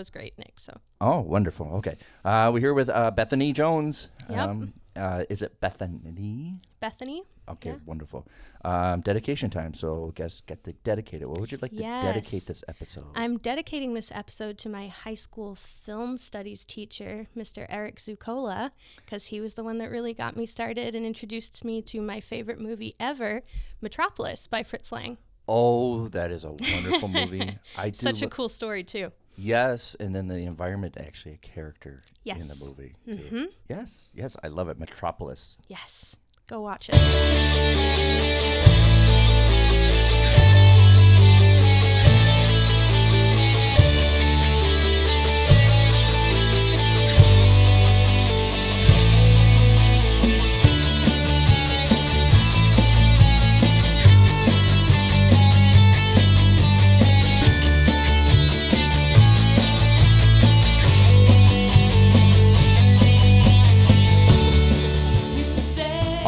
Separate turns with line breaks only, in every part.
was great, Nick. So
Oh, wonderful. Okay. Uh, we're here with uh, Bethany Jones.
Yep.
Um, uh, is it Bethany?
Bethany.
Okay,
Yeah.
wonderful. Um, dedication time. So, guess get to dedicate it. What would you like to dedicate this episode?
I'm dedicating this episode to my high school film studies teacher, Mr. Eric Zucola, because he was the one that really got me started and introduced me to my favorite movie ever, Metropolis by Fritz Lang.
oh, that is a wonderful movie. I do.
Such a cool story, too.
Yes, and then the environment actually a character in the movie.
Mhm.
Yes, yes, I love it. Metropolis.
Yes. Go watch it.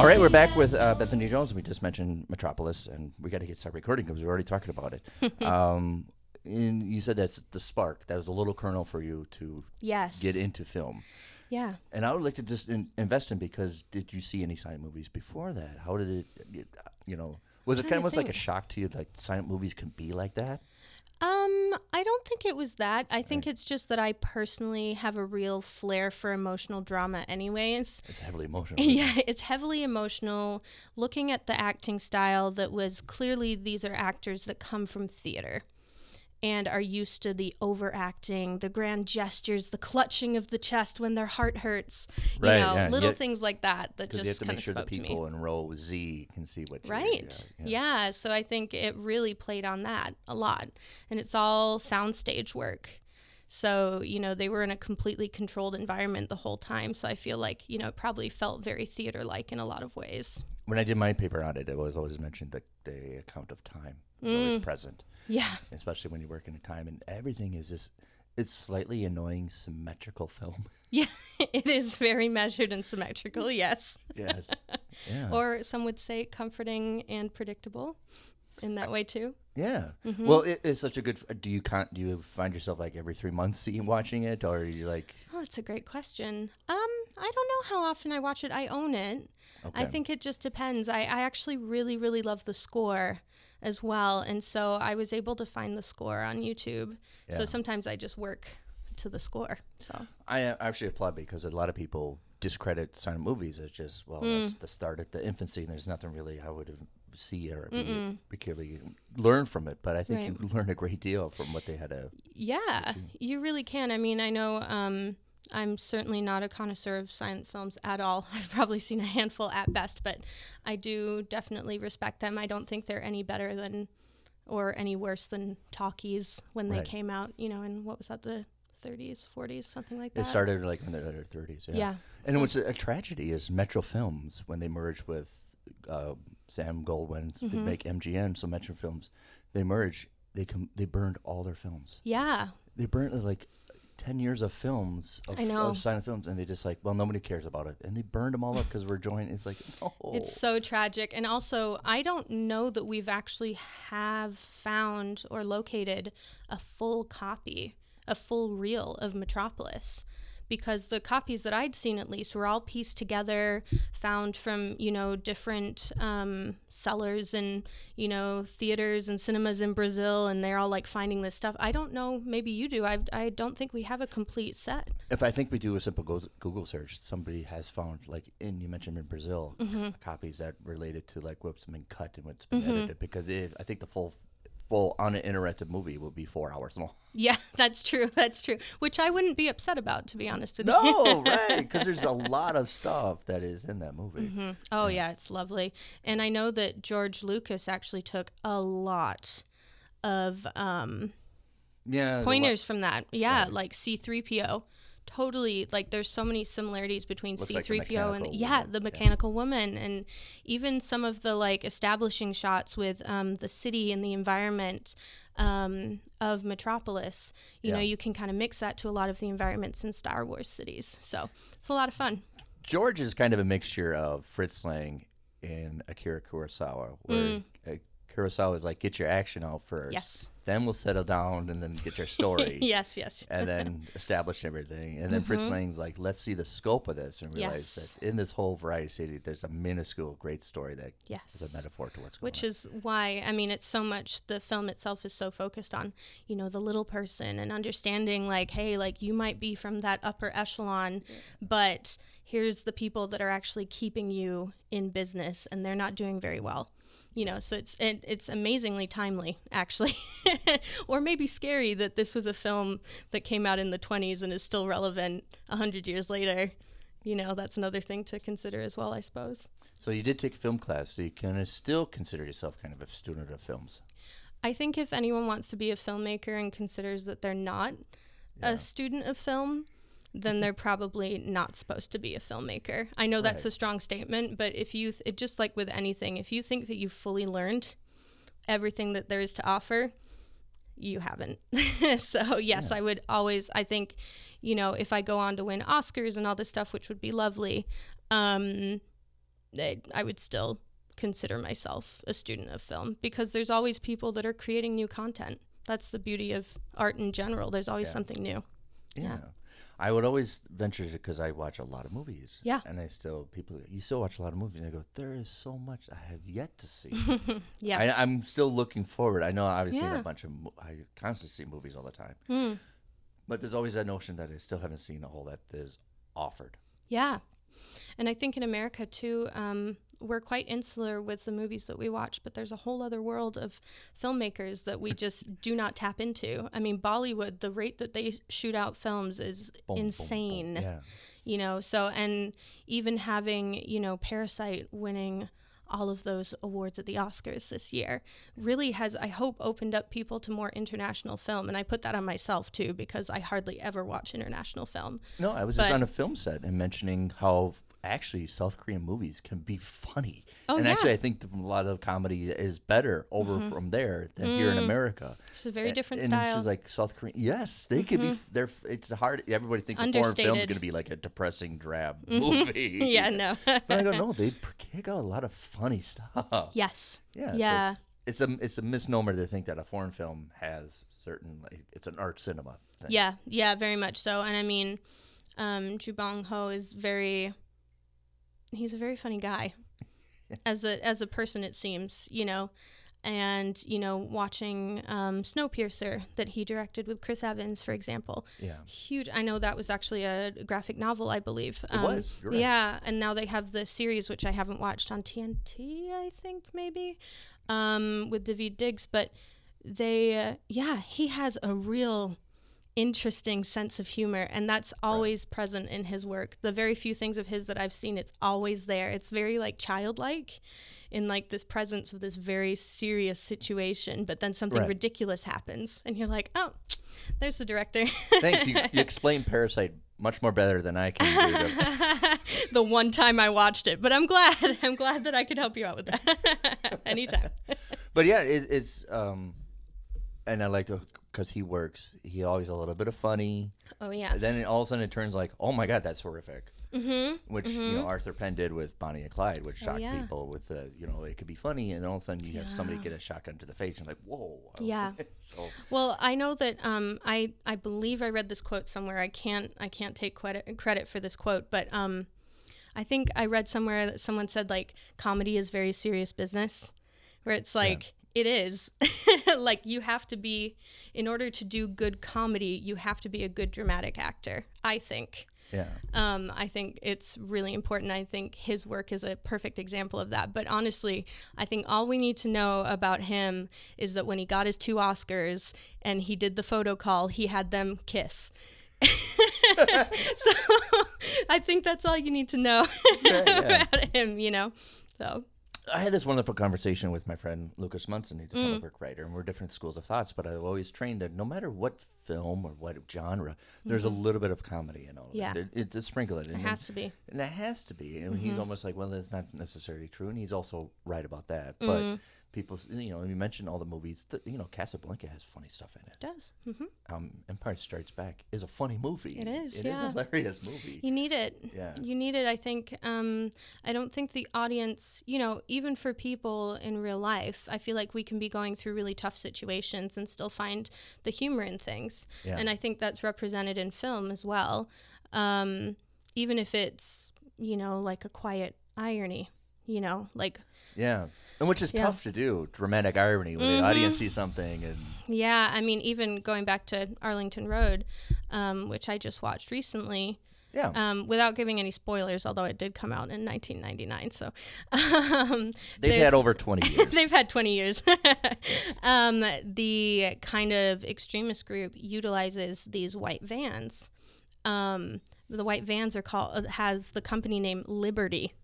All right, we're back with uh, Bethany Jones. We just mentioned Metropolis, and we got to get started recording because we're already talking about it. um, and you said that's the spark. That was a little kernel for you to
Yes.
get into film.
Yeah.
And I would like to just in, invest in because did you see any silent movies before that? How did it, it you know, was it kind of was like a shock to you like silent movies can be like that?
Um, I don't think it was that. I think it's just that I personally have a real flair for emotional drama anyways.
It's heavily emotional.
Yeah, it's heavily emotional. Looking at the acting style that was clearly these are actors that come from theater and are used to the overacting, the grand gestures, the clutching of the chest when their heart hurts. You
Right,
know,
yeah,
little things like that that just
you have to make sure the
spoke to me.
people in row Z can see what you're
Right.
yeah,
Yeah. So I think it really played on that a lot. And it's all soundstage work. So, you know, they were in a completely controlled environment the whole time. So I feel like, you know, it probably felt very theater like in a lot of ways.
When I did my paper on it, it was always mentioned that the account of time is always
Mm.
present,
Yeah.
especially when you work in a time and everything is just. It's slightly annoying symmetrical film.
Yeah. It is very measured and symmetrical. Yes.
yes. Yeah.
Or some would say comforting and predictable in that way too.
Yeah.
Mm-hmm.
Well, it, it's such a good. Do you con- Do you find yourself like every three months seeing watching it, or are you like?
Oh, that's a great question. Um, I don't know how often I watch it. I own it.
Okay.
I think it just depends. I, I actually really, really love the score as well. And so I was able to find the score on YouTube.
Yeah.
So sometimes I just work to the score. So
I uh, actually applaud because a lot of people discredit silent movies as just well,
Mm.
that's the start at the infancy, and there's nothing really I would see or particularly learn from it. But I think you learn a great deal from what they had to.
yeah, you really can. I mean, I know um, I'm certainly not a connoisseur of silent films at all. I've probably seen a handful at best, but I do definitely respect them. I don't think they're any better than or any worse than talkies when they
Right.
came out, you know, in what was that, the 30s, 40s, something like that?
They started like in their their 30s. Yeah.
Yeah.
And what's a, tragedy is Metro Films when they merged with uh, Sam Goldwyn to
Mm-hmm.
make MGM. So Metro Films, they merged. They com- they burned all their films.
Yeah.
They burnt uh, like. 10 years of films of,
I know.
of silent films and they just like well nobody cares about it and they burned them all up because we're joining it's like no
It's so tragic. And also, I don't know that we've actually have found or located a full copy, a full reel of Metropolis. Because the copies that I'd seen, at least, were all pieced together, found from you know different um, sellers and you know theaters and cinemas in Brazil, and they're all like finding this stuff. I don't know. Maybe you do. I I don't think we have a complete set.
if i think we do a simple google search somebody has found like in you mentioned in brazil
Mm-hmm.
copies that related to like what's been cut and what's been edited because if, i think the full full uninterrupted movie would be four hours long
Yeah, that's true. That's true. Which I wouldn't be upset about, to be honest with you.
no right because there's a lot of stuff that is in that movie
Oh yeah, it's lovely. And I know that George Lucas actually took a lot of um,
yeah
pointers from that. Yeah, like C3PO. Totally, like there's so many similarities between
Looks like a
C3PO and
mechanical
yeah,
woman.
the
Yeah.
mechanical woman, and even some of the like establishing shots with um, the city and the environment um, of Metropolis. You know, you can kind of mix that to a lot of the environments in Star Wars cities. So it's a lot of fun.
george is kind of a mixture of fritz lang and akira kurosawa where uh, kurosawa is like get your action out first
Mm. Yes.
Then we'll settle down and then get your story.
yes, yes.
and then establish everything. And then Fritz Lang's like, let's see the scope of this and realize
Mm-hmm. Yes.
that in this whole variety city, there's a minuscule great story that is
Yes.
a metaphor to what's going on.
Which
on.
is why, I mean, it's so much, the film itself is so focused on, you know, the little person and understanding, like, hey, like, you might be from that upper echelon, but here's the people that are actually keeping you in business and they're not doing very well. You know, so it's it, it's amazingly timely, actually, or maybe scary that this was a film that came out in the 20s and is still relevant hundred years later. You know, that's another thing to consider as well, I suppose.
So you did take film class, so you kind of still consider yourself kind of a student of films.
I think if anyone wants to be a filmmaker and considers that they're not a student of film, then they're probably not supposed to be a filmmaker. I know that's
Right.
a strong statement, but if you, th- it just like with anything, if you think that you've fully learned everything that there is to offer, you haven't. so, yes, I would always, I think, you know, if I go on to win Oscars and all this stuff, which would be lovely, um, I, I would still consider myself a student of film because there's always people that are creating new content. That's the beauty of art in general. There's always
Yeah.
something new.
Yeah. I would always venture to because I watch a lot of movies.
Yeah.
And I still, people, you still watch a lot of movies. And I go, there is so much I have yet to see.
Yes.
I, I'm still looking forward. I know obviously
Yeah.
a bunch of, I constantly see movies all the time.
Hmm.
But there's always that notion that I still haven't seen a whole that is offered.
Yeah. And I think in America too, um, we're quite insular with the movies that we watch, but there's a whole other world of filmmakers that we just do not tap into. I mean, Bollywood, the rate that they shoot out films is
Boom, boom, boom.
insane.
Yeah.
you know so and even having you know parasite winning all of those awards at the oscars this year really has i hope opened up people to more international film and i put that on myself too because i hardly ever watch international film
No, I was just on a film set and mentioning how actually South Korean movies can be funny.
Oh,
and
yeah. Mm-hmm.
actually, I think a lot of comedy is better over from there than here in America.
it's a very different
and
style Mm-hmm.
she's like South Korean. Yes, they could be. They're. It's hard. Everybody thinks a foreign film
is
going to be like a depressing, drab movie.
yeah no
But I go, no, they kick out a lot of funny stuff.
yes
Yeah. so
yeah
it's, it's a it's a misnomer to think that a foreign film has certain like it's an art cinema. Thing.
Yeah, yeah, very much so. And I mean, um, Ju Bong Ho is very. He's a very funny guy, as a as a person. It seems, you know, and you know, watching um, Snowpiercer that he directed with Chris Evans, for example,
Yeah.
huge. I know that was actually a graphic novel, I believe. Um,
It was, right.
Yeah, and now they have the series, which I haven't watched on TNT. I think maybe um, with Daveed Diggs, but they, uh, yeah, he has a real interesting sense of humor and that's always present in his work the very few things of his that i've seen it's always there it's very like childlike in like this presence of this very serious situation but then something
Right.
ridiculous happens and you're like oh there's the director
Thanks. You, you explained Parasite much more better than I can do.
the one time I watched it, but I'm glad. I'm glad that I could help you out with that anytime.
but yeah, it, it's um, and I like to because he works. He always a little bit of funny.
Oh yeah.
Then it, all of a sudden it turns like, oh my god, that's horrific.
mm-hmm.
Which you know Arthur Penn did with Bonnie and Clyde, which shocked
yeah.
people. With uh, you know, it could be funny, and then all of a sudden you have somebody get a shotgun to the face, and you're like, whoa.
Yeah.
so
Well, I know that um, I I believe I read this quote somewhere. I can't I can't take credit credit for this quote, but um, I think I read somewhere that someone said like comedy is very serious business, where it's like. It is. like you have to be in order to do good comedy, you have to be a good dramatic actor, I think.
yeah,
Um, I think it's really important. I think his work is a perfect example of that. But honestly, I think all we need to know about him is that when he got his two Oscars and he did the photo call, he had them kiss. so I think that's all you need to know
Yeah, yeah.
about him, you know? So,
I had this wonderful conversation with my friend Lucas Munson. He's a
Mm.
book writer, and we're different schools of thoughts. But I've always trained that no matter what film or what genre, there's a little bit of comedy in all. of
Mm-hmm. Yeah.
it. it, it just sprinkle it.
it has to be.
And it has to be. And
Mm-hmm.
he's almost like, well, that's not necessarily true. And he's also right about that.
Mm.
But people, you know, you mentioned all the movies. Th- you know, Casablanca has funny stuff in it.
It does. hmm
Um, Empire Strikes Back is a funny movie.
It is,
It
yeah.
a hilarious movie.
You need it.
Yeah.
You need it. I think. Um, I don't think the audience, you know, even for people in real life, I feel like we can be going through really tough situations and still find the humor in things.
Yeah.
And I think that's represented in film as well. Um, even if it's, you know, like a quiet irony, you know, like
Yeah, and which is
Yeah.
tough to do. Dramatic irony when the audience sees something, and
Yeah, I mean, even going back to Arlington Road, um, which I just watched recently,
yeah,
um, without giving any spoilers, although it did come out in 1999. So um,
they've had over twenty years.
they've had 20 years. um, the kind of extremist group utilizes these white vans. Um, the white vans are called has the company name Liberty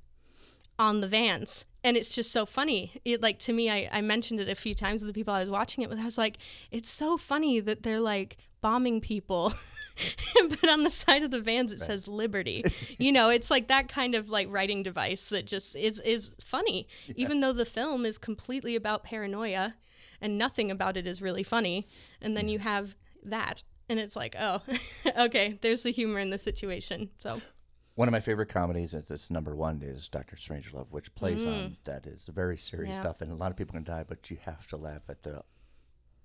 on the vans. And it's just so funny. It, like to me, I, I mentioned it a few times with the people I was watching it with. I was like, it's so funny that they're like bombing people, but on the side of the vans it says Liberty. you know, it's like that kind of like writing device that just is is funny, even though the film is completely about paranoia, and nothing about it is really funny. And then you have that, and it's like, oh, okay, there's the humor in the situation. So
One of my favorite comedies is this number one is Doctor Strangelove, which plays on that is very serious
Mm. Yeah.
stuff, and a lot of people can die, but you have to laugh at the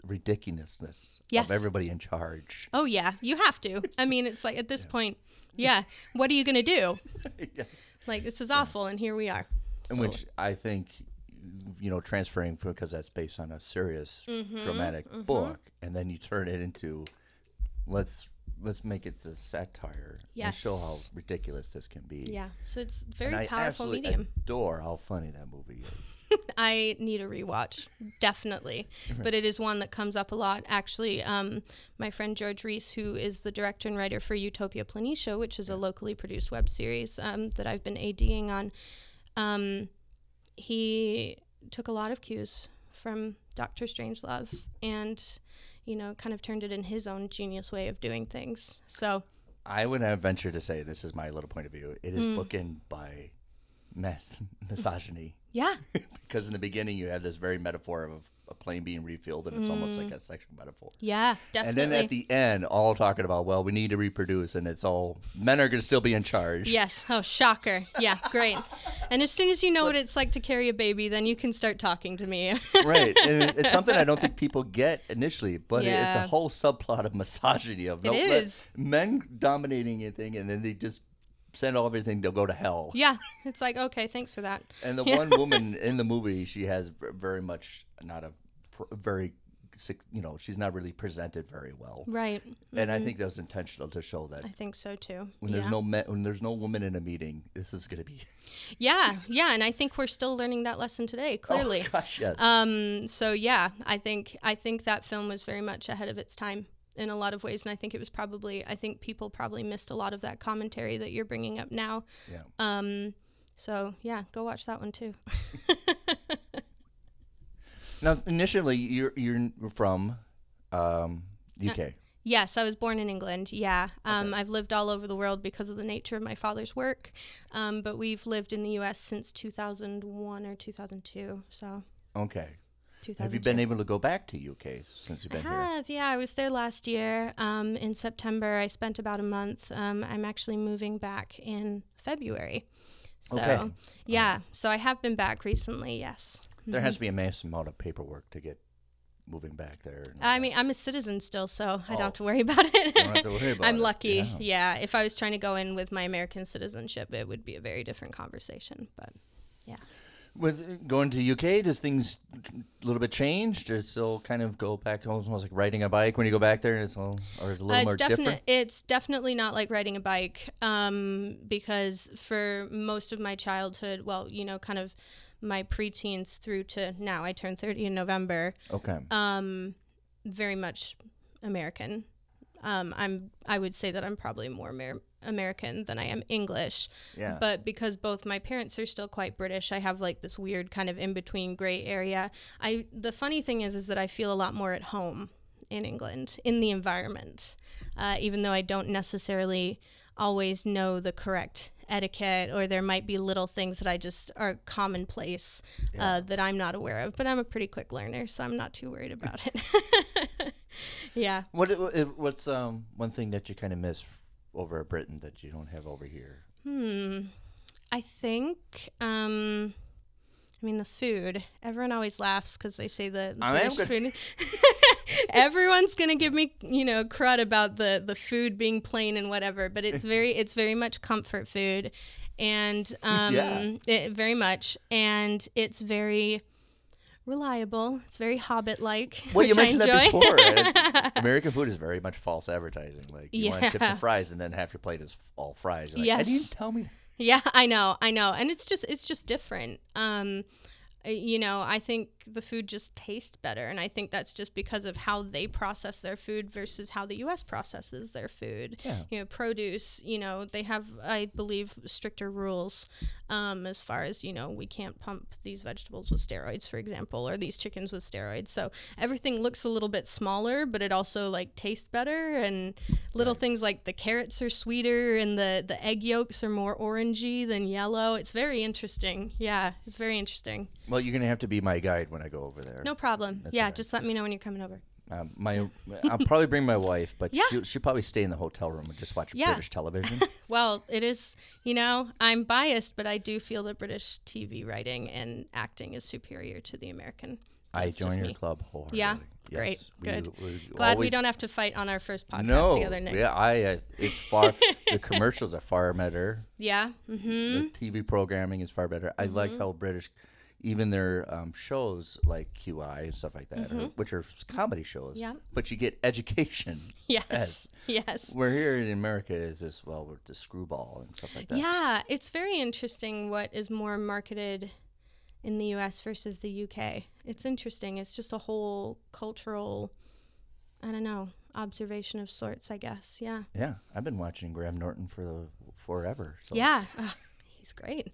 ridiculousness
Yes.
of everybody in charge.
Oh yeah, you have to. I mean, it's like at this point, yeah. What are you gonna do?
Yes.
Like this is awful, and here we are.
In
So-
which I think, you know, transferring because that's based on a serious,
Mm-hmm,
dramatic book, and then you turn it into, let's let's make it the satire and show how ridiculous this can be.
yeah. So it's a
And
very
I
powerful
absolutely
medium.
adore how funny that movie is.
I need a rewatch, definitely. But it is one that comes up a lot. Actually, um, my friend George Reese, who is the director and writer for Utopia Planitia, which is a locally produced web series um, that I've been ADing on, um, he took a lot of cues from Doctor Strangelove and, you know, kind of turned it in his own genius way of doing things. So,
I would venture to say this is my little point of view. It
is mm.
is bookend by mess misogyny
yeah,
because in the beginning you have this very metaphor of a plane being refilled and it's almost like mm. a sexual metaphor.
yeah, definitely.
And then at the end, all talking about, well, we need to reproduce, and it's all men are going to still be in charge.
Yes. Oh, shocker. Yeah, great. And as soon as you know what it's like to carry a baby, then you can start talking to me.
right. And it's something I don't think people get initially, but it- it's a whole subplot of misogyny of
It is.
men dominating anything, and then they just send all everything to go to hell.
yeah. It's like, okay, thanks for that.
And the one woman in the movie, she has very much not a pr- very, sick- you know, she's not really presented very well.
Right.
And I think that was intentional to show that
I think so too.
when
yeah.
there's no me- when there's no woman in a meeting, this is going to be
yeah. Yeah. And I think we're still learning that lesson today, clearly.
Oh, gosh, yes.
Um, so yeah, I think I think that film was very much ahead of its time in a lot of ways, and I think it was probably I think people probably missed a lot of that commentary that you're bringing up now.
yeah.
Um, so yeah, go watch that one too.
Now, initially, you're you're from um, UK.
Yes, I was born in England. Yeah. Um, I've lived all over the world because of the nature of my father's work. Um, but we've lived in the U.S. since 2001 or 2002. So,
Okay.
2002.
Have you been able to go back to UK since you've
I
been here?
have, yeah. I was there last year um, in September. I spent about a month. Um, I'm actually moving back in February. So,
Okay.
yeah. So I have been back recently, yes.
There has to be a massive amount of paperwork to get moving back there.
I mean, I'm a citizen still, so I don't
Oh.
have to worry about it.
Don't have to worry about
I'm
it.
lucky.
Yeah.
Yeah. If I was trying to go in with my American citizenship, it would be a very different conversation. But yeah.
With going to UK, does things a little bit change? Does still kind of go back home? It's almost like riding a bike when you go back there? It's all, or is it a little
Uh,
more
it's definitely
different?
it's definitely not like riding a bike um, because for most of my childhood, well, you know, kind of my preteens through to now, I turned 30 in November.
Okay.
Um, very much American. Um, I'm I would say that I'm probably more Amer- American than I am English.
Yeah.
But because both my parents are still quite British, I have like this weird kind of in between gray area. I the funny thing is is that I feel a lot more at home in England in the environment, uh, even though I don't necessarily always know the correct etiquette or there might be little things that I just are commonplace uh, that I'm not aware of. But I'm a pretty quick learner, so I'm not too worried about it. yeah.
What what- what's um one thing that you kind of miss over at Britain that you don't have over here?
Hmm. I think. Um, I mean, the food. Everyone always laughs because they say the
I
British food. Everyone's gonna give me, you know, crud about the the food being plain and whatever, but it's very it's very much comfort food, and um,
Yeah.
it, very much, and it's very reliable. It's very Hobbit like.
Well, you mentioned that before. right? American food is very much false advertising. Like you want chips and fries, and then half your plate is all fries. You're like, "And you
Yes.
didn't tell me.
Yeah, I know, I know, and it's just it's just different. Um, you know, I think the food just tastes better, and I think that's just because of how they process their food versus how the U.S. processes their food.
Yeah.
You know, produce. You know, they have, I believe, stricter rules um, as far as you know, we can't pump these vegetables with steroids, for example, or these chickens with steroids. So everything looks a little bit smaller, but it also like tastes better, and little things like the carrots are sweeter, and the the egg yolks are more orangey than yellow. It's very interesting. Yeah, it's very interesting.
Well, you're gonna have to be my guide when I go over there.
No problem.
That's
yeah,
right.
just let me know when you're coming over.
Um, my, I'll probably bring my wife, but
Yeah.
she'll, she'll probably stay in the hotel room and just watch
Yeah.
British television.
Well, it is, you know, I'm biased, but I do feel that British TV writing and acting is superior to the American.
I
That's
join your
me.
club wholeheartedly.
Yeah,
Yes,
great,
we-
good.
we
Glad we don't have to fight on our first podcast
No,
together, Nick.
yeah, I. Uh, it's far. the commercials are far better.
Yeah. Mm-hmm.
The TV programming is far better. I like how British, even their um, shows like QI and stuff like that, or, which are comedy shows.
Mm-hmm. Yeah.
But you get education.
Yes.
Yes.
Yes.
Where here in America is this well with the screwball and stuff like that.
Yeah, it's very interesting what is more marketed in the US versus the UK. It's interesting. It's just a whole cultural, I don't know, observation of sorts, I guess. Yeah.
Yeah, I've been watching Graham Norton for forever. So.
Yeah. Ugh, he's great.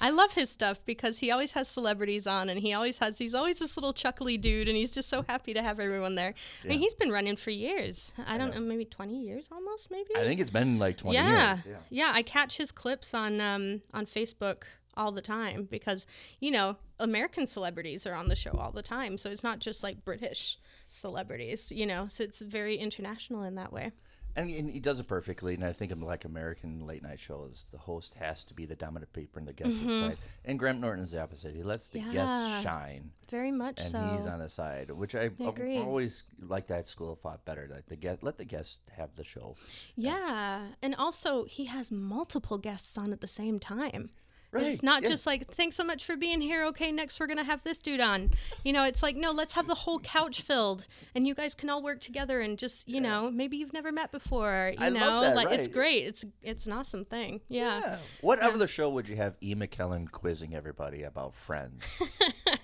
I love his stuff because he always has celebrities on and he always has, he's always this little chuckly dude and he's just so happy to have everyone there. I mean, he's been running for years. I don't know, maybe 20 years almost, maybe?
I think it's been like 20
yeah.
years.
yeah, I catch his clips on um, on Facebook all the time because you know American celebrities are on the show all the time, so it's not just like British celebrities, you know. So it's very international in that way.
And, and he does it perfectly. And I think in like American late night shows, the host has to be the dominant paper and the guest is side. And Graham Norton's the opposite. He lets the
Mm-hmm. Yeah.
guests shine,
Very much
and
so.
he's on the side, which I,
I agree.
always like that school of thought better. Like the guest, let the guests have the show.
yeah, and also he has multiple guests on at the same time.
Right,
It's not
yeah.
just like, thanks so much for being here. Okay, next we're going to have this dude on. You know, it's like, no, let's have the whole couch filled and you guys can all work together and just, you know, maybe you've never met before. You
I
know,
that,
like it's great. It's it's an awesome thing. Yeah.
What other show would you have E. McKellen quizzing everybody about Friends?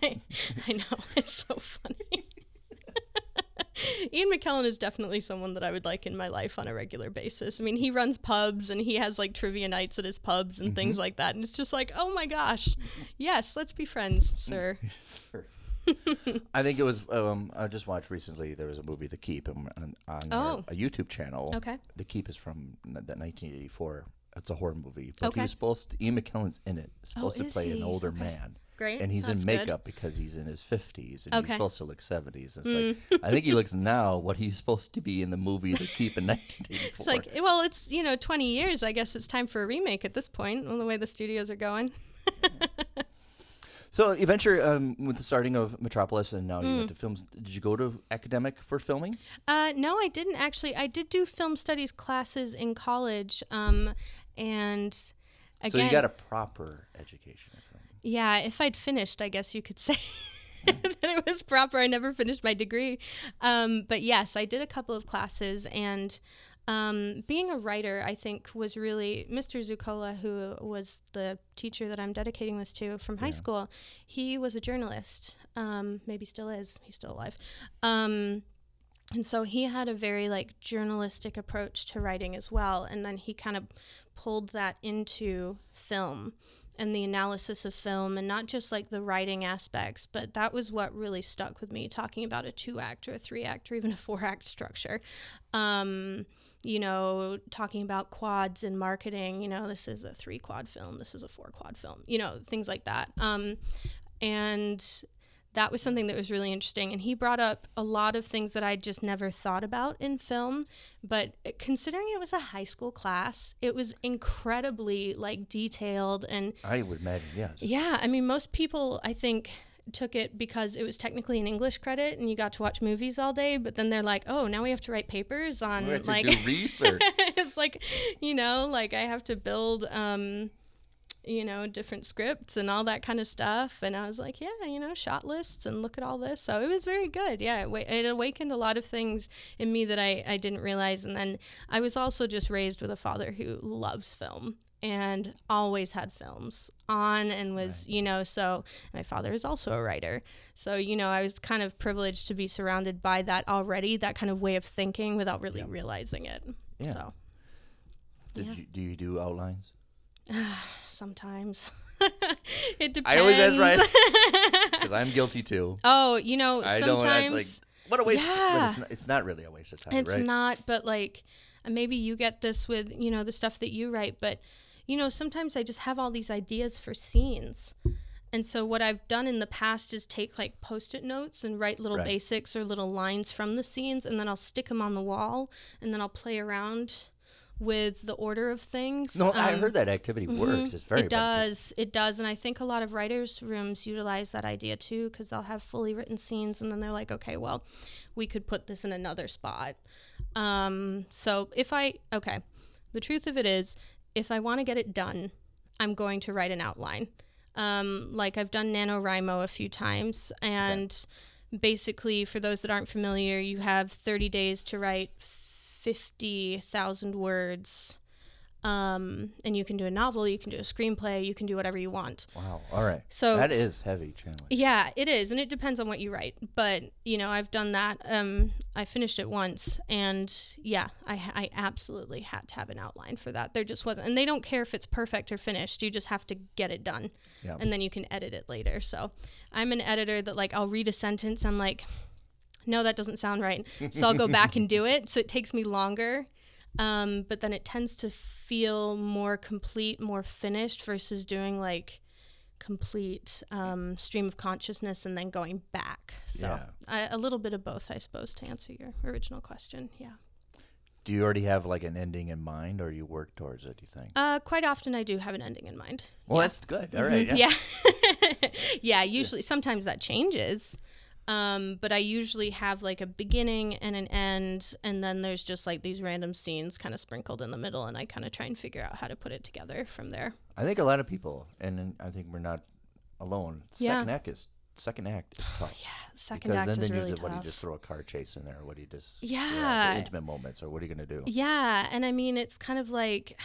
I, I know. It's so funny. Ian McKellen is definitely someone that I would like in my life on a regular basis. I mean, he runs pubs and he has like trivia nights at his pubs and things like that. And it's just like, oh my gosh, yes, let's be friends, sir.
I think it was. Um, I just watched recently. There was a movie, The Keep, on, on
Oh.
a YouTube channel.
Okay.
The Keep is from n- the 1984. It's a horror movie, but
Okay.
he was supposed. To, Ian McKellen's in it. Supposed to play
he?
an older
Okay.
man.
Great.
And he's
That's
in
good.
makeup because he's in his 50s and
Okay. Mm.
he's supposed to look 70s. It's like, I think he looks now what he's supposed to be in the movie The Keep in 1984.
It's like, well, it's, you know, 20 years. I guess it's time for a remake at this point, on the way the studios are going.
so eventually, um, with the starting of Metropolis and now you
Mm.
went to films, did you go to academic for filming?
Uh, no, I didn't actually. I did do film studies classes in college. Um, and again,
so you got a proper education.
Yeah, if I'd finished, I guess you could say that it was proper. I never finished my degree. Um, but yes, I did a couple of classes, and um, being a writer, I think, was really Mr. Zucola, who was the teacher that I'm dedicating this to from high school. He was a journalist, um, maybe still is. He's still alive. Um, and so he had a very like journalistic approach to writing as well and then he kind of pulled that into film and the analysis of film and not just like the writing aspects but that was what really stuck with me talking about a two act or a three act or even a four act structure um, you know, talking about quads and marketing. You know, this is a three quad film, this is a four quad film. You know, things like that. Um, and that was something that was really interesting. And he brought up a lot of things that I just never thought about in film. But considering it was a high school class, it was incredibly like detailed and
I would imagine, yes.
yeah. I mean, most people I think took it because it was technically an English credit and you got to watch movies all day. But then they're like, oh, now we have to write papers on
We have to
like
research.
it's like you know like i have to build um you know different scripts and all that kind of stuff and i was like yeah you know shot lists and look at all this so it was very good yeah it, it awakened a lot of things in me that I, I didn't realize and then i was also just raised with a father who loves film and always had films on and was you know so my father is also a writer so you know i was kind of privileged to be surrounded by that already that kind of way of thinking without really realizing it
Yeah.
so
Did
Yeah.
you, do you do outlines?
sometimes it depends
I always ask Ryan because I'm guilty too.
oh you know
I don't.
sometimes
It's like what a waste.
Yeah.
It's, not, it's not really a waste of time,
it's
right?
not but like maybe you get this with you know the stuff that you write but you know sometimes i just have all these ideas for scenes and so what i've done in the past is take like post-it notes and write little
Right.
basics or little lines from the scenes and then i'll stick them on the wall and then i'll play around with the order of things.
No, I
Um,
heard that activity works. It's very
it
beneficial.
does. It does. And i think a lot of writers rooms utilize that idea too because they'll have fully written scenes and then they're like okay well we could put this in another spot. Um, so if i okay. The truth of it is if i want to get it done i'm going to write an outline. Um, like i've done nanowrimo a few times and basically for those that aren't familiar you have 30 days to write 50000 words um, and you can do a novel, you can do a screenplay, you can do whatever you want.
Wow. All right.
So
that is heavy challenge.
yeah, it is, and it depends on what you write. But you know, I've done that. Um, I finished it once, and yeah, I, I absolutely had to have an outline for that. There just wasn't, and they don't care if it's perfect or finished. You just have to get it done,
Yeah.
and then you can edit it later. So I'm an editor that like I'll read a sentence, I'm like, no, that doesn't sound right. So I'll go back and do it. So it takes me longer. Um, but then it tends to feel more complete, more finished versus doing like complete um, stream of consciousness and then going back. So
Yeah.
I, a little bit of both, I suppose, to answer your original question. Yeah.
Do you already have like an ending in mind, or you work towards it? Do you think?
Uh, quite often I do have an ending in mind.
Well,
yeah.
that's good. All right. Yeah.
Yeah. yeah, usually sometimes that changes. Um, but I usually have like a beginning and an end, and then there's just like these random scenes kind of sprinkled in the middle, and I kind of try and figure out how to put it together from there.
I think a lot of people, and I think we're not alone.
Yeah.
Second act is second act is tough.
Yeah, second
because
act
then,
is
then
really
you just,
tough.
what do you just throw a car chase in there? What do you just
Yeah.
the intimate moments, or what are you gonna do?
Yeah, and I mean it's kind of like,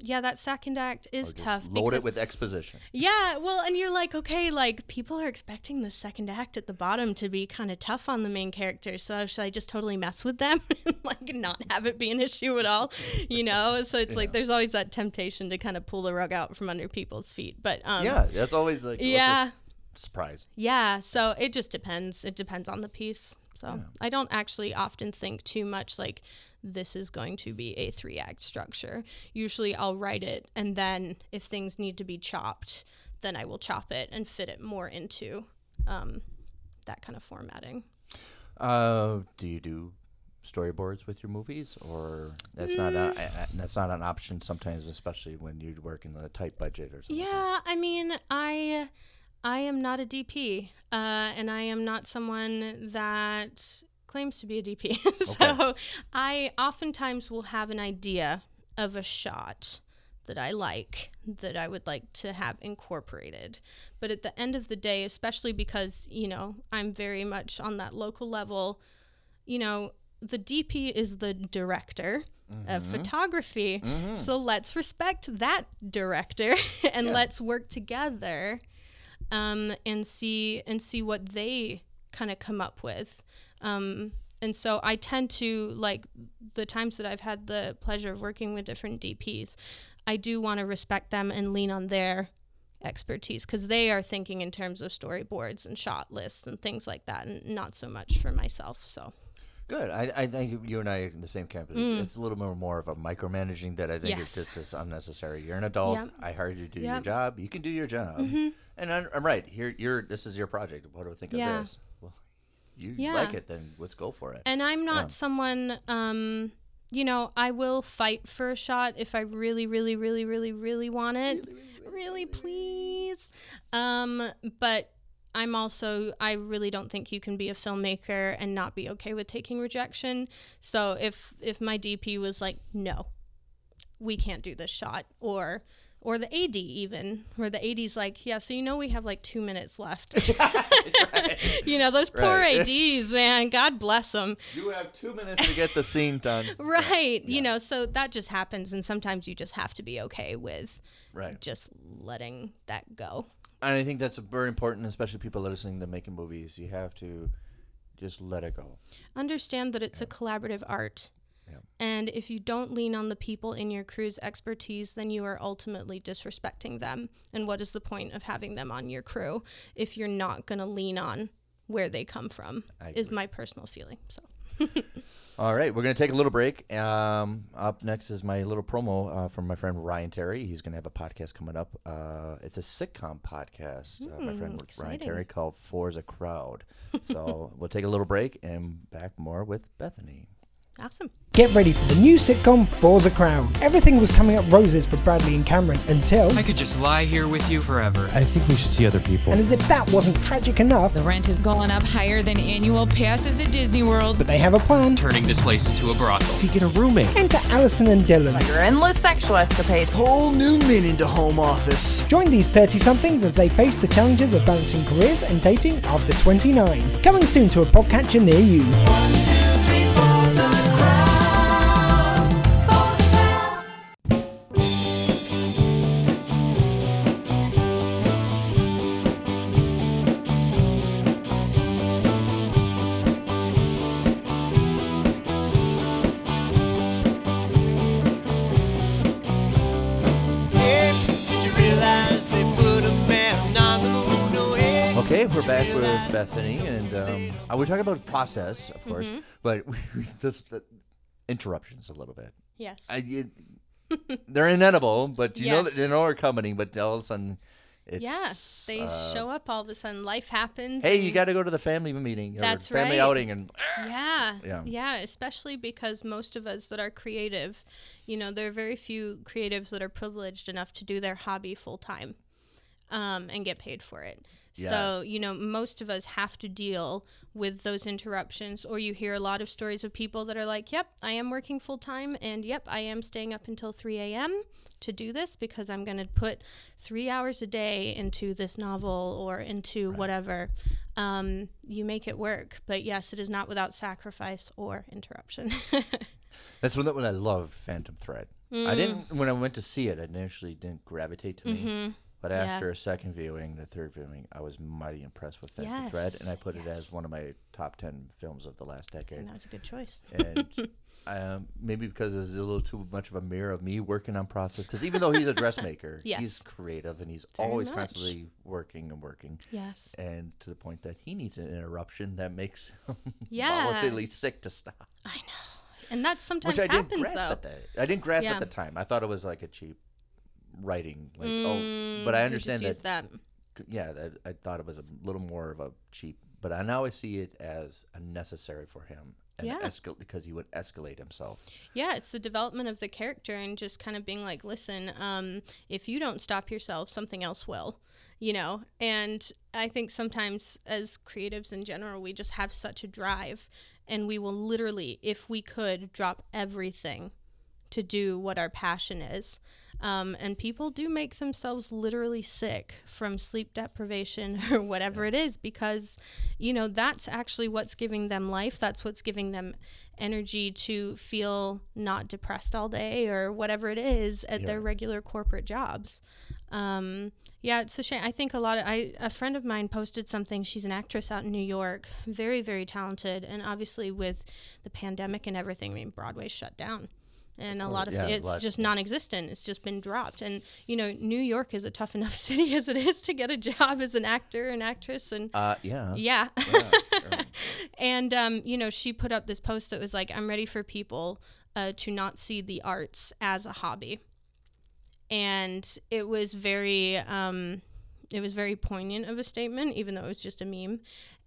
yeah, that second act is tough.
load it with exposition.
Yeah, well, and you're like, okay, like people are expecting the second act at the bottom to be kind of tough on the main character. So should I just totally mess with them and like not have it be an issue at all? You know? So it's like there's always that temptation to kind of pull the rug out from under people's feet. But um,
yeah, that's always like
yeah.
surprise.
yeah, so it just depends. It depends on the piece. So I don't actually often think too much like this is going to be a three act structure. Usually I'll write it and then if things need to be chopped, then I will chop it and fit it more into um, that kind of formatting.
Uh, do you do storyboards with your movies, or that's not a,
Mm.
a- that's not an option sometimes, especially when you work in a tight budget or something.
Yeah, I mean, I I am not a DP, uh, and I am not someone that claims to be a DP. so I oftentimes will have an idea of a shot that I like that I would like to have incorporated. But at the end of the day, especially because, you know, I'm very much on that local level, you know, the DP is the director of photography. So let's respect that director and
Yeah.
let's work together um, and see and see what they kind of come up with. Um, and so I tend to like the times that I've had the pleasure of working with different DPs. I do want to respect them and lean on their expertise because they are thinking in terms of storyboards and shot lists and things like that, and not so much for myself. So
Good. I, I think you and I are in the same camp. It's- It's a little more, more of a micromanaging that I think
Mm. Yes.
is just is unnecessary. You're an adult.
Yep.
I hired you to do your
Yep. Mm-hmm.
job. You can do your job. And I'm, I'm right. Here, you're. This is your project. What do I think
Yeah.
of this? Well, you
Yeah.
like it, then let's go for it.
And I'm not
Yeah.
someone, um, you know, I will fight for a shot if I really, really, really, really, really want it. Really, please. Um, but I'm also, I really don't think you can be a filmmaker and not be okay with taking rejection. So if if my DP was like, no, we can't do this shot, or or the AD even, where the AD's like, yeah, so you know we have like two minutes left. you know those poor
Right.
ADs, man. God bless them.
you have two minutes to get the scene done.
Right. You know, so that just happens. And sometimes you just have to be okay with
Right.
just letting that go.
And I think that's very important, especially people listening to making movies. You have to just let it go.
Understand that it's a collaborative art. And if you don't lean on the people in your crew's expertise, then you are ultimately disrespecting them. And what is the point of having them on your crew if you're not going to lean on where they come from? Is my personal feeling. So,
All right, we're going to take a little break. Um, up next is my little promo uh, from my friend Ryan Terry. He's going to have a podcast coming up. Uh, it's a sitcom podcast, uh, my friend
Hmm,
Ryan. Terry, called Forza Crowd. so we'll take a little break and back more with Bethany.
Awesome.
Get ready for the new sitcom Forza Crown. Everything was coming up roses for Bradley and Cameron until.
I could just lie here with you forever.
I think we should see other people.
And as if that wasn't tragic enough,
The rent is going up higher than annual passes at Disney World.
but they have a plan.
Turning this place into a brothel.
We could get a roommate.
Enter Allison and Dylan.
your endless sexual escapades.
Whole new meaning to home office.
Join these 30 somethings as they face the challenges of balancing careers and dating after 29. Coming soon to a podcatcher near you.
Did hey,
Okay, we're back with Bethany, and um, uh, we're talking about process, of course,
Mm-hmm.
but the, the interruptions a little bit.
Yes.
I, it, they're inedible, but you know that
Yes.
they know are coming. But all of a sudden, it's
yeah. They
uh,
show up all of a sudden. Life happens.
Hey, you got to go to the family meeting
That's
family
right.
outing, and
Yeah,
Yeah.
yeah, especially because most of us that are creative, you know, there are very few creatives that are privileged enough to do their hobby full time um, and get paid for it. So, you know, most of us have to deal with those interruptions, or you hear a lot of stories of people that are like, yep, I am working full time, and yep, I am staying up until 3 a.m. to do this because I'm going to put three hours a day into this novel or into whatever. Um, you make it work. But yes, it is not without sacrifice or interruption.
that's when, when I love Phantom Thread. I
Mm.
didn't when I went to see it. It initially didn't gravitate to me, but
Mm-hmm. Yeah.
after a second viewing, the third viewing, I was mighty impressed with Phantom Thread, and I
Yes,
put it as one of my top ten films of the last decade.
And that was a good choice.
and um, maybe because it's a little too much of a mirror of me working on process. Because even though he's a dressmaker, he's creative and he's
Very
always
much.
constantly working and working.
Yes.
And to the point that he needs an interruption that makes him
Yeah.
voluntarily sick to stop.
I know. And that sometimes
Which I didn't
happens,
grasp
though.
at that. I didn't grasp
Yeah.
at the time. I thought it was like a cheap writing. Like oh,
Mm,
but I understand that,
that.
Yeah, that, I thought it was a little more of a cheap. But I now I see it as a necessary for him. And
Yeah.
escal- because he would escalate himself.
Yeah, it's the development of the character and just kind of being like, listen, um, if you don't stop yourself, something else will, you know? And I think sometimes as creatives in general, we just have such a drive and we will literally, if we could, drop everything to do what our passion is. Um, and people do make themselves literally sick from sleep deprivation or whatever it is because, you know, that's actually what's giving them life. That's what's giving them energy to feel not depressed all day or whatever it is at their regular corporate jobs. Um, yeah, it's a shame. I think a lot of I a friend of mine posted something. She's an actress out in New York, very very talented, and obviously with the pandemic and everything, I mean Broadway shut down. And a lot of
yeah,
it's just non-existent. It's just been dropped. And you know, New York is a tough enough city as it is to get a job as an actor and actress. And
Uh, yeah.
yeah,
right.
and um, you know, she put up this post that was like, "I'm ready for people uh, to not see the arts as a hobby," and it was very, um, it was very poignant of a statement, even though it was just a meme,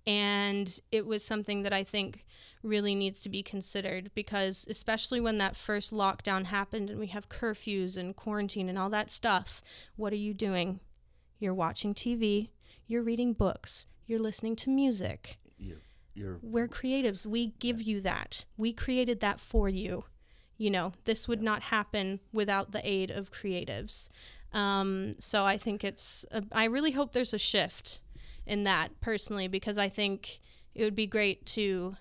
and it was something that I think really needs to be considered because especially when that first lockdown happened and we have curfews and quarantine and all that stuff, what are you doing? You're watching TV, you're reading books, you're listening to music.
You're, you're
We're creatives. We give you that. We created that for you. You know, this would not happen without the aid of creatives. Um, so I think it's, a, I really hope there's a shift in that personally because I think it would be great to,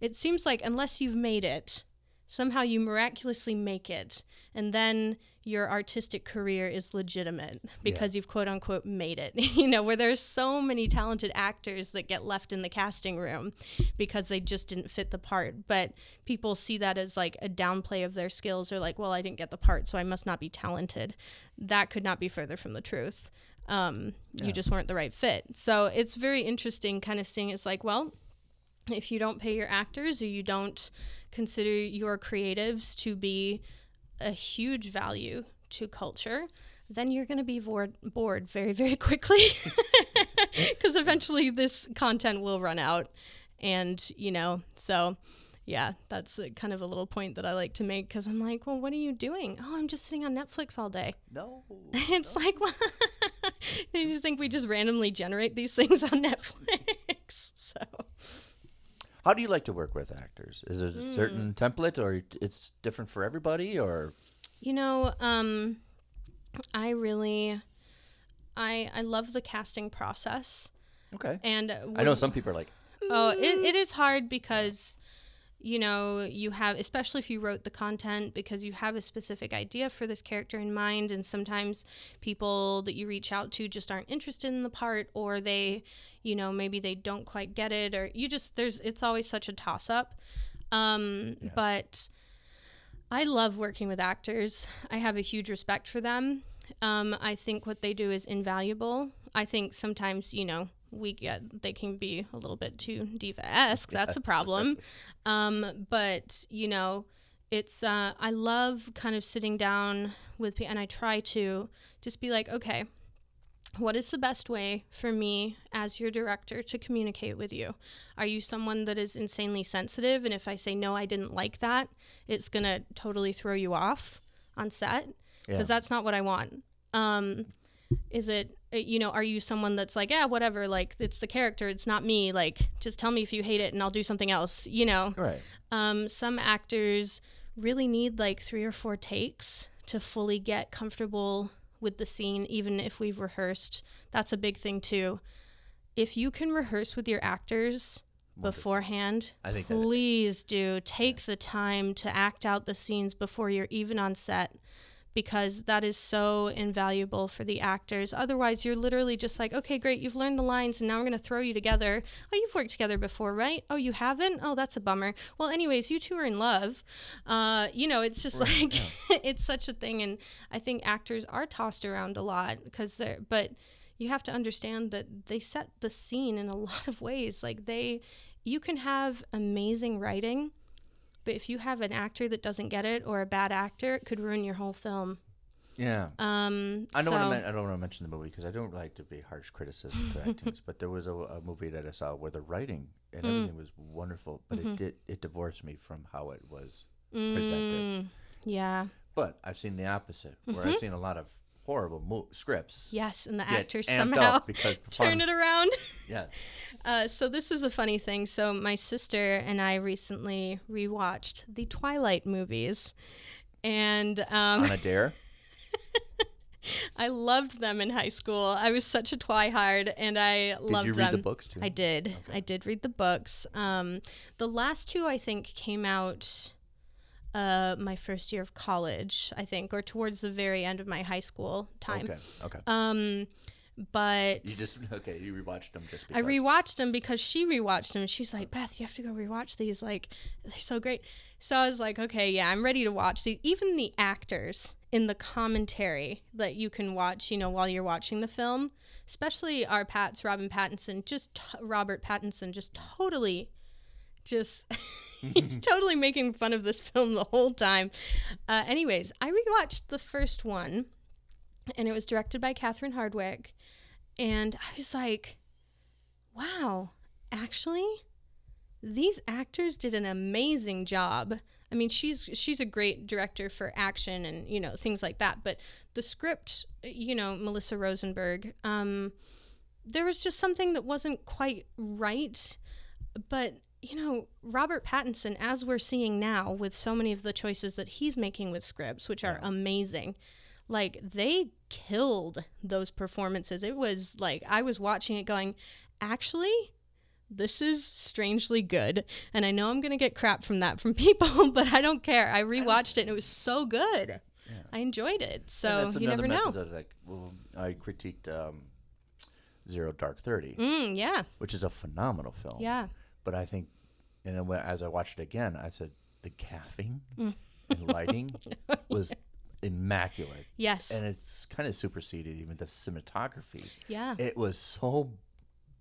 it seems like unless you've made it, somehow you miraculously make it, and then your artistic career is legitimate because you've quote unquote made it. you know, where there's so many talented actors that get left in the casting room because they just didn't fit the part. But people see that as like a downplay of their skills or like, well, I didn't get the part, so I must not be talented. That could not be further from the truth. Um, You just weren't the right fit. So it's very interesting kind of seeing it's like, well, if you don't pay your actors or you don't consider your creatives to be a huge value to culture, then you're going to be bored, bored very, very quickly because eventually this content will run out. And, you know, so yeah, that's a, kind of a little point that I like to make because I'm like, well, what are you doing? Oh, I'm just sitting on Netflix all day.
no.
it's like, what? you think we just randomly generate these things on Netflix? So.
How do you like to work with actors? Is there a
Hmm.
certain template, or it's different for everybody, or
You know, um, I really, I I love the casting process,
okay?
and
I know some people are like,
Oh, it, it is hard because, you know, you have, especially if you wrote the content, because you have a specific idea for this character in mind. And sometimes people that you reach out to just aren't interested in the part, or they, you know, maybe they don't quite get it, or you just, there's, it's always such a toss up. Um, But I love working with actors. I have a huge respect for them. Um, I think what they do is invaluable. I think sometimes, you know, we get they can be a little bit too diva esque. That's a problem. Um, but you know, it's uh, I love kind of sitting down with people, and I try to just be like, okay, what is the best way for me as your director to communicate with you? Are you someone that is insanely sensitive? And if I say, no, I didn't like that, it's going to totally throw you off on set? Because
Yeah.
that's not what I want. Um, is it, uh, you know, are you someone that's like, yeah, whatever, like it's the character, it's not me. Like, just tell me if you hate it and I'll do something else, you know?
right?
Um, some actors really need like three or four takes to fully get comfortable with the scene, even if we've rehearsed. That's a big thing too. If you can rehearse with your actors beforehand,
I think
please do take the time to act out the scenes before you're even on set because that is so invaluable for the actors. Otherwise, you're literally just like, okay, great, you've learned the lines, and now we're going to throw you together. Oh, you've worked together before, right? Oh, you haven't? Oh, that's a bummer. Well, anyways, you two are in love. Uh, you know, it's just like, it's such a thing. And I think actors are tossed around a lot because they're, but you have to understand that they set the scene in a lot of ways. Like, they, you can have amazing writing. But if you have an actor that doesn't get it or a bad actor, it could ruin your whole film.
Yeah.
Um,
I don't
so,
want to. Men- I don't want to mention the movie because I don't like to be harsh criticism to actings. But there was a, a movie that I saw where the writing and
Mm.
everything was wonderful, but
Mm-hmm.
it did it divorced me from how it was presented.
Mm, yeah.
But I've seen the opposite, where
Mm-hmm.
I've seen a lot of horrible mo- scripts.
Yes, and the actors somehow turn it around.
Yeah.
Uh, so this is a funny thing. So my sister and I recently rewatched the Twilight movies, and um,
On a dare.
I loved them in high school. I was such a twihard, and I loved them.
Did you
them.
read the books, too?
I did. I did read the books. Um, the last two, I think, came out uh, my first year of college. I think, or towards the very end of my high school time.
Okay. Okay.
Um, but
you just okay. You rewatched them just Because.
I rewatched them because she rewatched them. She's like, Beth, you have to go rewatch these. Like, they're so great. So I was like, okay, yeah, I'm ready to watch these. Even the actors in the commentary that you can watch, you know, while you're watching the film, especially our Pats, Robin Pattinson, just t- Robert Pattinson, just totally just he's totally making fun of this film the whole time. Uh, anyways, I rewatched the first one, and it was directed by Catherine Hardwicke, and I was like, wow, actually, these actors did an amazing job. I mean, she's she's a great director for action and you know things like that. But the script, you know, Melissa Rosenberg, um, there was just something that wasn't quite right. But you know, Robert Pattinson, as we're seeing now with so many of the choices that he's making with scripts, which are amazing, like they killed those performances. It was like I was watching it going, actually, this is strangely good. And I know I'm going to get crap from that from people, but I don't care. I rewatched it and it was so good. I enjoyed it. So you never know.
that, like, well, I critiqued um, Zero Dark Thirty,
Mm, yeah.
which is a phenomenal film.
Yeah.
But I think, and then when, as I watched it again, I said the gaffing
Mm.
and lighting was immaculate.
Yes.
And it's kind of superseded even the cinematography.
yeah.
It was so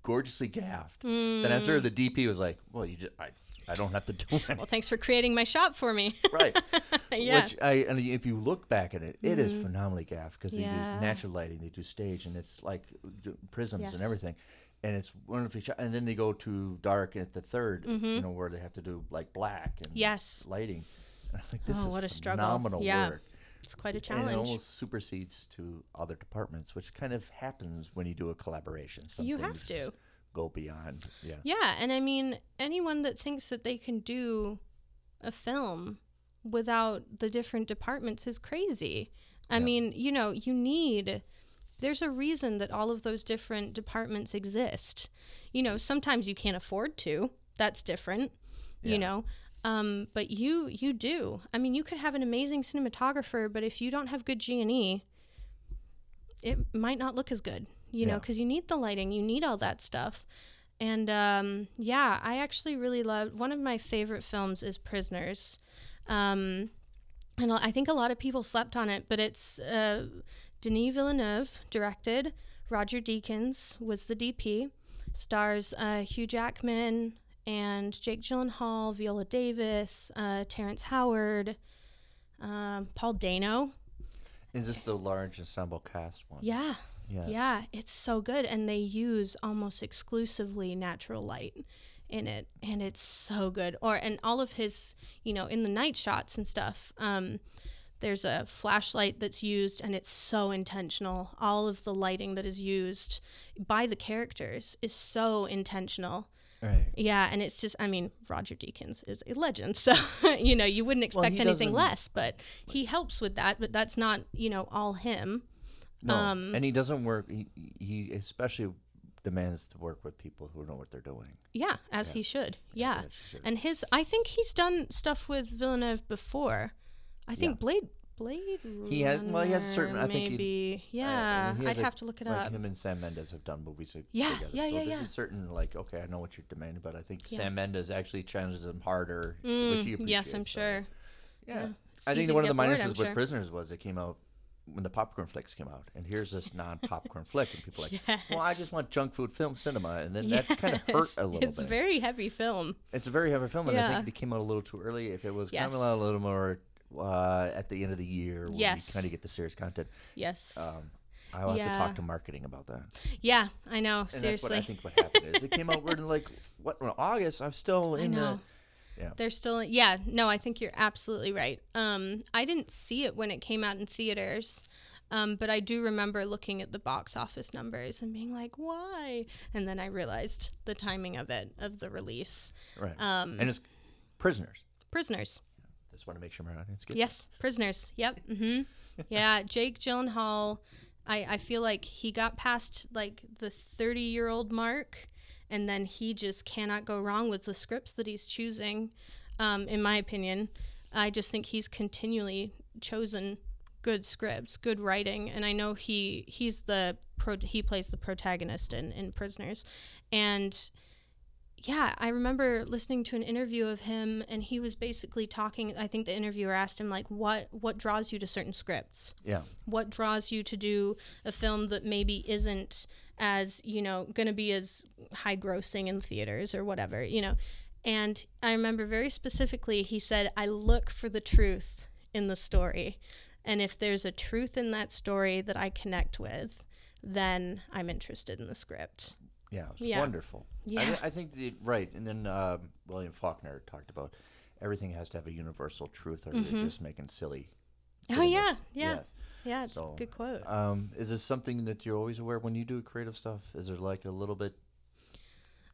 gorgeously gaffed
Mm.
after the DP was like, "Well, you just I, I don't have to do anything."
well, thanks for creating my shop for me.
right.
yeah.
Which I and if you look back at it, it is phenomenally gaffed because they do natural lighting, they do stage, and it's like prisms and everything, and it's wonderfully shot. And then they go to dark at the 3rd you know, where they have to do like black and
Mm-hmm. Yes.
lighting. Like, this
Oh,
is
what a struggle.
phenomenal
Yeah.
work.
it's quite a
And it almost supersedes to other departments, which kind of happens when you do a collaboration. Some
You have to.
go beyond. Yeah.
Yeah, and I mean, anyone that thinks that they can do a film without the different departments is crazy. I mean, you know, you need there's a reason that all of those different departments exist. You know, sometimes you can't afford to. That's different. You know, um, but you you do. I mean, you could have an amazing cinematographer, but if you don't have good G and E, it might not look as good, you know, because you need the lighting, you need all that stuff. And um, yeah, I actually really loved one of my favorite films is Prisoners. Um, and I think a lot of people slept on it, but it's uh, Denis Villeneuve directed. Roger Deakins was the DP. Stars uh, Hugh Jackman and Jake Gyllenhaal, Viola Davis, uh, Terrence Howard, um, Paul Dano.
Is this the large ensemble cast one?
Yeah.
Yes.
Yeah, it's so good. And they use almost exclusively natural light in it. And it's so good. Or, and all of his, you know, in the night shots and stuff, um, there's a flashlight that's used and it's so intentional. All of the lighting that is used by the characters is so intentional.
Right.
Yeah, and it's just, I mean, Roger Deakins is a legend. So, you know, you wouldn't expect
he
anything less, but he helps with that. But that's not, you know, all him.
No,
Um,
and he doesn't work. He, he especially demands to work with people who know what they're doing.
Yeah, as he should. Yeah.
should.
And his I think he's done stuff with Villeneuve before. I think Blade Blade
He has- well, he has certain-
Runner,
I think he-
maybe.
Uh,
yeah,
has
I'd
a-
have to look it
like
up.
Him and Sam Mendes have done movies
Yeah,
together.
yeah,
so
yeah,
there's
yeah.
a certain like, okay, I know what you're demanding, but I think
Yeah.
Sam Mendes actually challenges him harder,
Mm, yes, I'm
so-
sure.
Yeah,
It's
I think one of the
bored,
minuses
I'm
with
sure.
Prisoners was it came out when the popcorn flicks came out, and here's this non-popcorn flick, and people are like, well, I just want junk food film cinema, and then that kind of hurt a little.
It's
bit.
a very heavy film.
It's a very heavy film, and I think it came out a little too early. If it was
Yes.
coming out a little more uh, at the end of the year,
Yes.
you kind of get the serious content,
Yes.
um, I'll have to talk to marketing about that.
yeah, I know.
And
seriously.
that's what I think what happened is it came out we're in like what in August. I'm still in the yeah.
They're still yeah, no, I think you're absolutely right. Um I didn't see it when it came out in theaters. Um, but I do remember looking at the box office numbers and being like, why? And then I realized the timing of it, of the release.
right.
um,
and it's prisoners.
Prisoners.
Just want to make sure my audience gets.
Yes, prisoners. Yep. Mm-hmm. yeah, Jake Gyllenhaal. I I feel like he got past like the thirty year old mark, and then he just cannot go wrong with the scripts that he's choosing. Um, in my opinion, I just think he's continually chosen good scripts, good writing, and I know he he's the pro, he plays the protagonist in in Prisoners, and yeah, I remember listening to an interview of him, and he was basically talking. I think the interviewer asked him like, "What what draws you to certain scripts?
Yeah.
What draws you to do a film that maybe isn't as you know going to be as high grossing in theaters or whatever, you know?" And I remember very specifically, he said, I look for the truth in the story. And if there's a truth in that story that I connect with, then I'm interested in the script.
Yeah, it's
Yeah.
wonderful. I,
Yeah.
I think the, right, and then um, William Faulkner talked about everything has to have a universal truth, or you're just making silly.
Mm-hmm. Oh, yeah. Yeah.
Yes.
Yeah, it's
So,
a good quote.
Um, is this something that you're always aware when you do creative stuff? Is there like a little bit,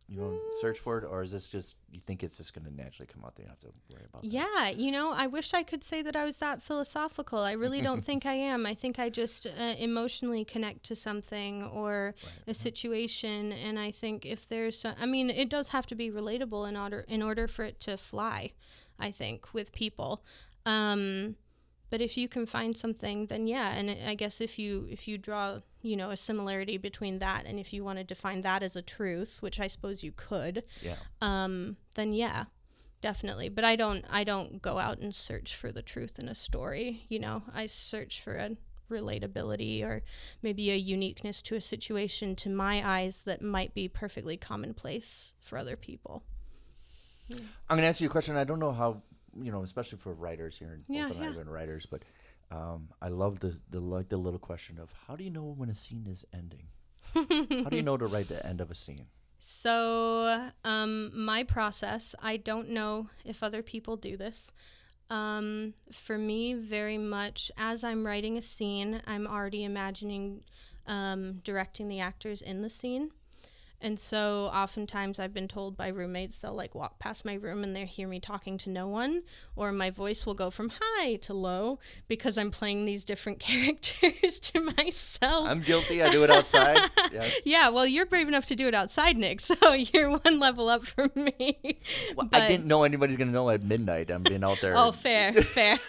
you know, search for it, or is this just you think it's just going to naturally come out there? You don't have to worry about. that?
Yeah, you know, I wish I could say that I was that philosophical. I really don't think I am. I think I just uh, emotionally connect to something or a situation, and I think if there's, some, I mean, it does have to be relatable in order in order for it to fly. I think with people. Um, but if you can find something, then yeah. And I guess if you if you draw you know a similarity between that and if you want to define that as a truth, which I suppose you could,
Yeah.
um, then yeah, definitely. But I don't I don't go out and search for the truth in a story. You know, I search for a relatability or maybe a uniqueness to a situation to my eyes that might be perfectly commonplace for other people.
I'm going to answer you a question. I don't know how, you know, especially for writers here, and
Yeah,
both
yeah.
writers, but um, I love the, the like the little question of how do you know when a scene is ending? how do you know to write the end of a scene?
So, um, my process, I don't know if other people do this. Um, for me, very much as I'm writing a scene, I'm already imagining um, directing the actors in the scene. And so oftentimes I've been told by roommates they'll like walk past my room and they hear me talking to no one, or my voice will go from high to low because I'm playing these different characters to myself.
I'm guilty. I do it outside. yes.
Yeah, well, you're brave enough to do it outside, Nick. So you're one level up from me.
Well,
But-
I didn't know anybody's going to know at midnight. I'm being out there.
Oh, fair, fair.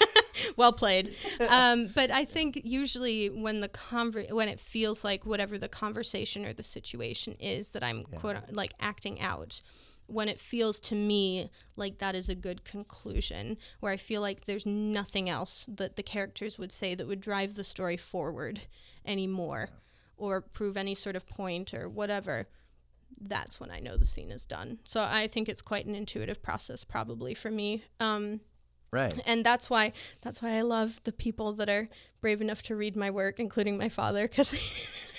well played. Um, but I think usually when the conver- when it feels like whatever the conversation or the situation is that I'm quote like acting out, when it feels to me like that is a good conclusion, where I feel like there's nothing else that the characters would say that would drive the story forward anymore, or prove any sort of point or whatever. That's when I know the scene is done. So I think it's quite an intuitive process, probably for me. Um,
Right.
and that's why that's why I love the people that are brave enough to read my work, including my father, because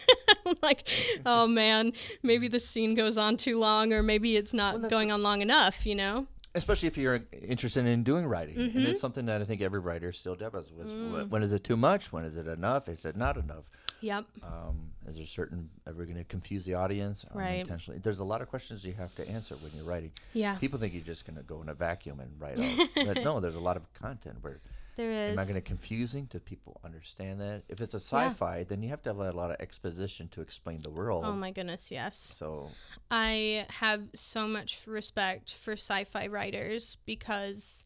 like, oh man, maybe the scene goes on too long, or maybe it's not
that's-
going on long enough, you know?
Especially if you're interested in doing writing. And
Mm-hmm.
it's something that I think every writer still does. Was,
Mm.
When is it too much? When is it enough? Is it not enough?
Yep.
Um, is there certain, are we going to confuse the audience um,
Right.
intentionally? There's a lot of questions you have to answer when you're writing.
Yeah.
People think you're just going to go in a vacuum and write out. but no, there's a lot of content where
There is.
Am I going to confusing? Do people understand that? If it's a sci-fi, then you have to have a lot of exposition to explain the world.
Oh my goodness, yes.
So
I have so much respect for sci-fi writers because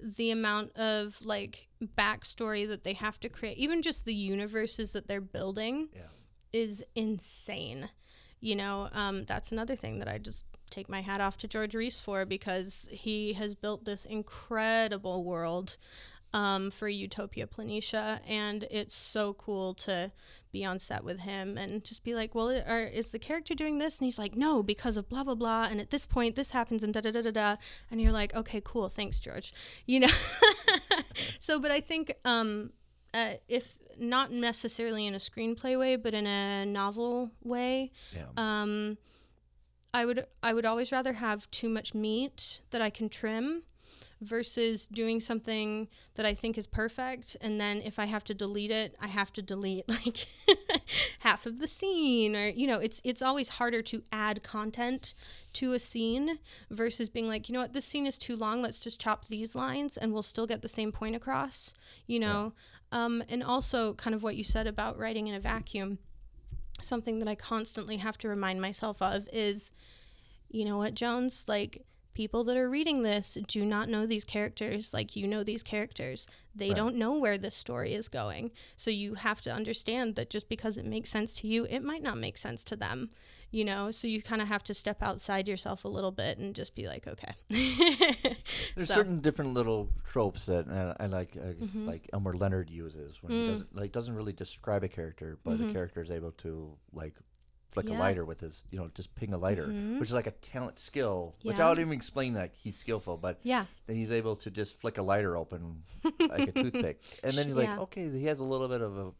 the amount of like backstory that they have to create, even just the universes that they're building,
Yeah.
is insane. You know, um, that's another thing that I just take my hat off to George Reese for because he has built this incredible world um, for Utopia Planitia, and it's so cool to be on set with him and just be like, "Well, are, is the character doing this?" And he's like, "No, because of blah blah blah." And at this point, this happens, and da da da da da. And you're like, "Okay, cool, thanks, George." You know. so, but I think um, uh, if not necessarily in a screenplay way, but in a novel way,
yeah,
um, I would I would always rather have too much meat that I can trim versus doing something that I think is perfect and then if I have to delete it, I have to delete like half of the scene or you know, it's it's always harder to add content to a scene versus being like, you know what, this scene is too long, let's just chop these lines and we'll still get the same point across, you know. Um, and also kind of what you said about writing in a vacuum something that I constantly have to remind myself of is, you know what, Jones? Like, people that are reading this do not know these characters like you know these characters. They don't know where this story is going. So you have to understand that just because it makes sense to you, it might not make sense to them. You know, so you kind of have to step outside yourself a little bit and just be like, okay.
there's
so-
certain different little tropes that uh, I like, uh,
Mm-hmm.
like Elmore Leonard uses when
Mm.
he doesn't like doesn't really describe a character, but
Mm-hmm.
a character is able to like flick a lighter with his, you know, just ping a lighter, which is like a talent skill, which
Yeah.
I would even explain that he's skillful, but
Yeah.
then he's able to just flick a lighter open like a toothpick, and then you're like,
Yeah.
okay, he has a little bit of a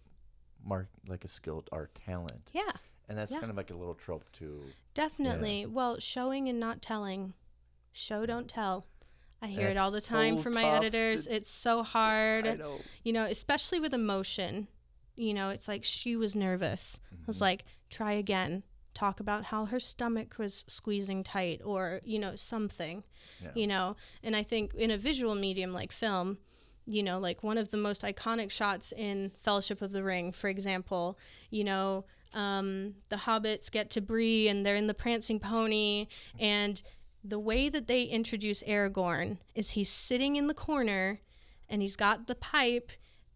mark, like a skilled art talent,
Yeah.
and that's
Yeah.
kind of like a little trope too.
Definitely. Well, showing and not telling. Show don't tell. I hear it all the time
so
from my editors.
to-
It's so hard.
Know.
You know, especially with emotion. You know, it's like she was nervous. It's
Mm-hmm.
like try again. Talk about how her stomach was squeezing tight or, you know, something.
Yeah.
You know, and I think in a visual medium like film, you know, like one of the most iconic shots in Fellowship of the Ring, for example, you know, um, the hobbits get to Bree and they're in the prancing pony. And the way that they introduce Aragorn is he's sitting in the corner and he's got the pipe.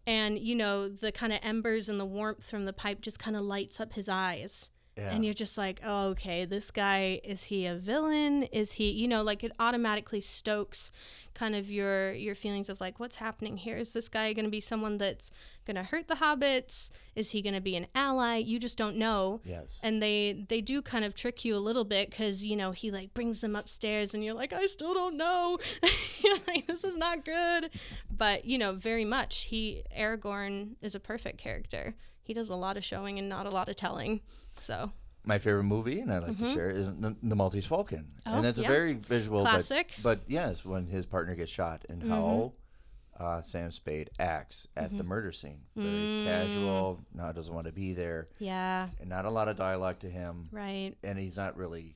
And, you know, the kind of embers and the warmth from the pipe just kind of lights up his eyes.
Yeah.
And you're just like, oh, okay, this guy, is he a villain? Is he, you know, like it automatically stokes kind of your your feelings of like, what's happening here? Is this guy going to be someone that's going to hurt the hobbits? Is he going to be an ally? You just don't know.
Yes.
And they they do kind of trick you a little bit because you know he like brings them upstairs and you're like, I still don't know. you're like, this is not good. But you know, very much he Aragorn is a perfect character. He does a lot of showing and not a lot of telling. So
my favorite movie, and I like to share, is the, the Maltese Falcon,
Mm-hmm. Oh,
and that's
yeah.
a very visual, but-
Classic. Mm-hmm.
But, yes, when his partner gets shot and how uh, Sam Spade acts at the murder scene, very
Mm.
casual, now doesn't want to be there,
yeah,
and not a lot of dialogue to him,
right.
and he's not really,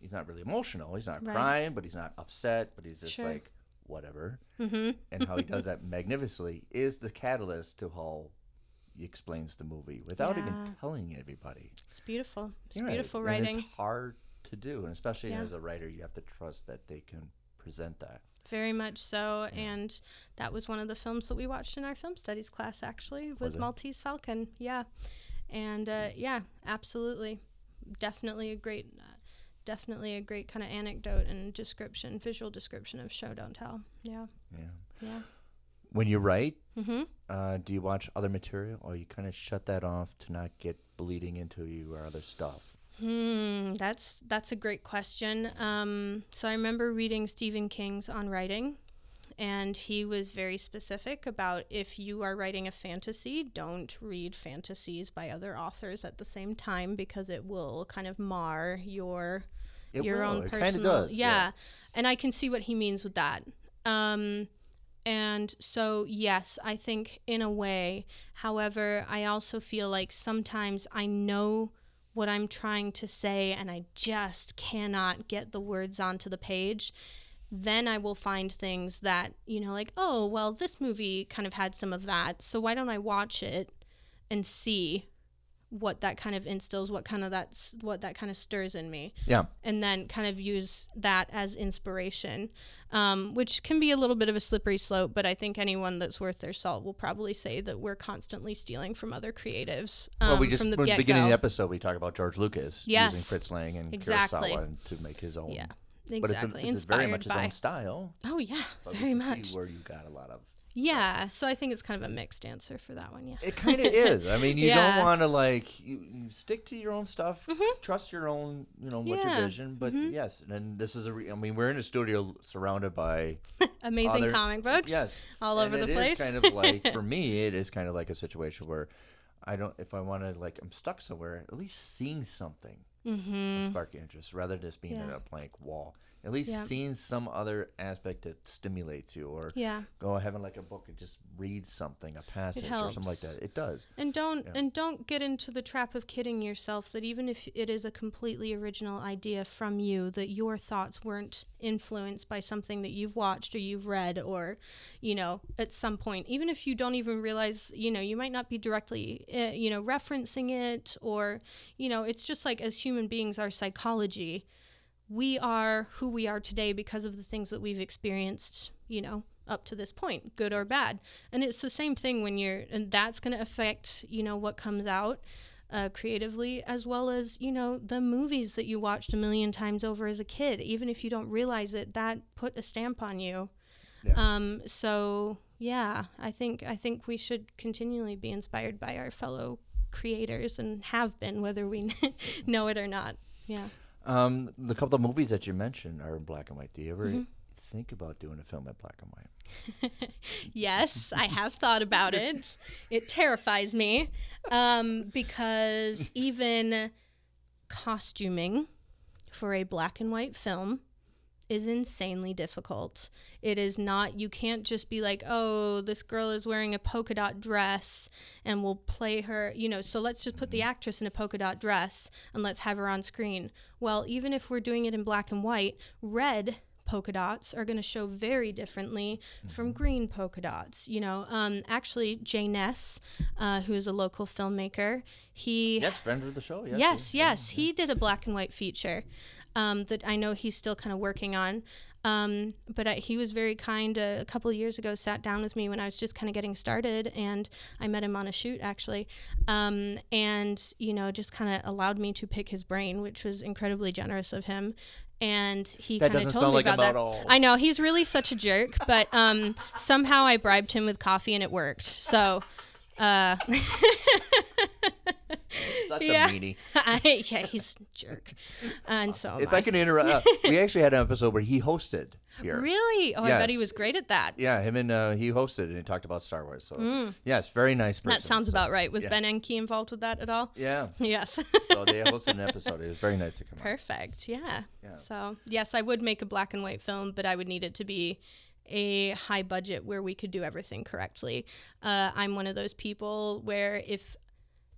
he's not really emotional. He's not
Right.
crying, but he's not upset, but he's just
Sure.
like whatever. Mm-hmm. And how he does that magnificently is the catalyst to how explains the movie without
Yeah.
even telling everybody.
It's beautiful. It's
You're right.
beautiful
And
writing.
it's hard to do, and especially
Yeah.
as a writer, you have to trust that they can present that.
Very much so. And that was one of the films that we watched in our film studies class, actually, was,
Was?
Maltese Falcon. Yeah. And uh, yeah, absolutely. Definitely a great, uh, definitely a great kind of anecdote and description, visual description of show, don't tell. Yeah.
Yeah.
Yeah.
When you write,
Mm-hmm.
uh, do you watch other material, or you kind of shut that off to not get bleeding into your other stuff?
Hmm, that's that's a great question. Um, so I remember reading Stephen King's On Writing, and he was very specific about if you are writing a fantasy, don't read fantasies by other authors at the same time because it will kind of mar your
It
your
will.
own personal.
does,
yeah.
yeah.
and I can see what he means with that. Um, and so, yes, I think in a way. However, I also feel like sometimes I know what I'm trying to say and I just cannot get the words onto the page. Then I will find things that, you know, like, oh, well, this movie kind of had some of that. So why don't I watch it and see what that kind of instills, what kind of that's what that kind of stirs in me
Yeah.
and then kind of use that as inspiration, um, which can be a little bit of a slippery slope. But I think anyone that's worth their salt will probably say that we're constantly stealing from other creatives. Um,
well, we just
from the
the beginning of the episode we talk about George Lucas
Yes.
using Fritz Lang and
Exactly.
Kurosawa to make his own.
Yeah, Exactly.
But it's, a,
exactly.
this is very much his
by.
own style.
Oh yeah, very much.
Where you got a lot of.
Yeah, so I think it's kind of a mixed answer for that one. Yeah.
It kind of is. I mean, you
Yeah. Mm-hmm.
don't want to like you, you stick to your own stuff, trust your own, you know, what's
Yeah.
your vision. But yes, and this is a. Re- I mean, we're in a studio surrounded by
Amazing
other-
comic books.
Yes,
all over the
it is
place.
kind of like for me, it is kind of like a situation where I don't. If I want to like, I'm stuck somewhere. At least seeing something will spark interest rather than just being
Mm-hmm. Yeah.
at a blank wall. At least
Yeah.
seeing some other aspect that stimulates you, or
Yeah.
go having like a book and just read something, a passage or something like that. It does.
And don't and don't get into the trap of kidding yourself that even if it is a completely original idea from you that your thoughts weren't influenced by something that you've watched or you've read or you know at some point even if you don't even realize you know you might not be directly uh, you know referencing it or you know it's just like as human beings our psychology we are who we are today because of the things that we've experienced, you know, up to this point, good or bad. And it's the same thing when you're, and that's going to affect, you know, what comes out uh, creatively, as well as, you know, the movies that you watched a million times over as a kid. Even if you don't realize it, that put a stamp on you.
Yeah.
Um, so yeah, I think I think we should continually be inspired by our fellow creators and have been, whether we know it or not. Yeah.
Um, the couple of movies that you mentioned are in black and white. Do you ever
Mm-hmm.
think about doing a film in black and white?
Yes, I have thought about it. It terrifies me um, because even costuming for a black and white film is insanely difficult. It is not, you can't just be like, oh, this girl is wearing a polka dot dress and we'll play her, you know, so let's just put the actress in a polka dot dress and let's have her on screen. Well, even if we're doing it in black and white, red polka dots are going to show very differently from green polka dots. You know, um, actually, Jay Ness, uh, who is a local filmmaker, he
Yes, friend of the show. Yes.
Yes, yes. He did a black and white feature um, that I know he's still kind of working on. Um, but I, he was very kind uh, a couple of years ago, sat down with me when I was just kind of getting started, and I met him on a shoot actually. Um, and, you know, just kind of allowed me to pick his brain, which was incredibly generous of him. And he kind of told
sound
me
like
about that.
all.
I know he's really such a jerk, but um, somehow I bribed him with coffee and it worked. So, uh,
Such
Yeah.
a meanie.
I, yeah, he's a jerk, and so
If I can interrupt, uh, we actually had an episode where he hosted here.
Really? Oh, I bet he was great at that.
Yeah, him and uh, he hosted and he talked about Star Wars. So yes, very nice. Person,
Mm. That sounds
so,
about right. Was
yeah.
Ben Enke involved with that at all?
Yeah.
Yes.
So they hosted an episode. It was very nice to come.
Perfect. Yeah.
Yeah.
So, yes, I would make a black and white film, but I would need it to be a high budget where we could do everything correctly. Uh, I'm one of those people where if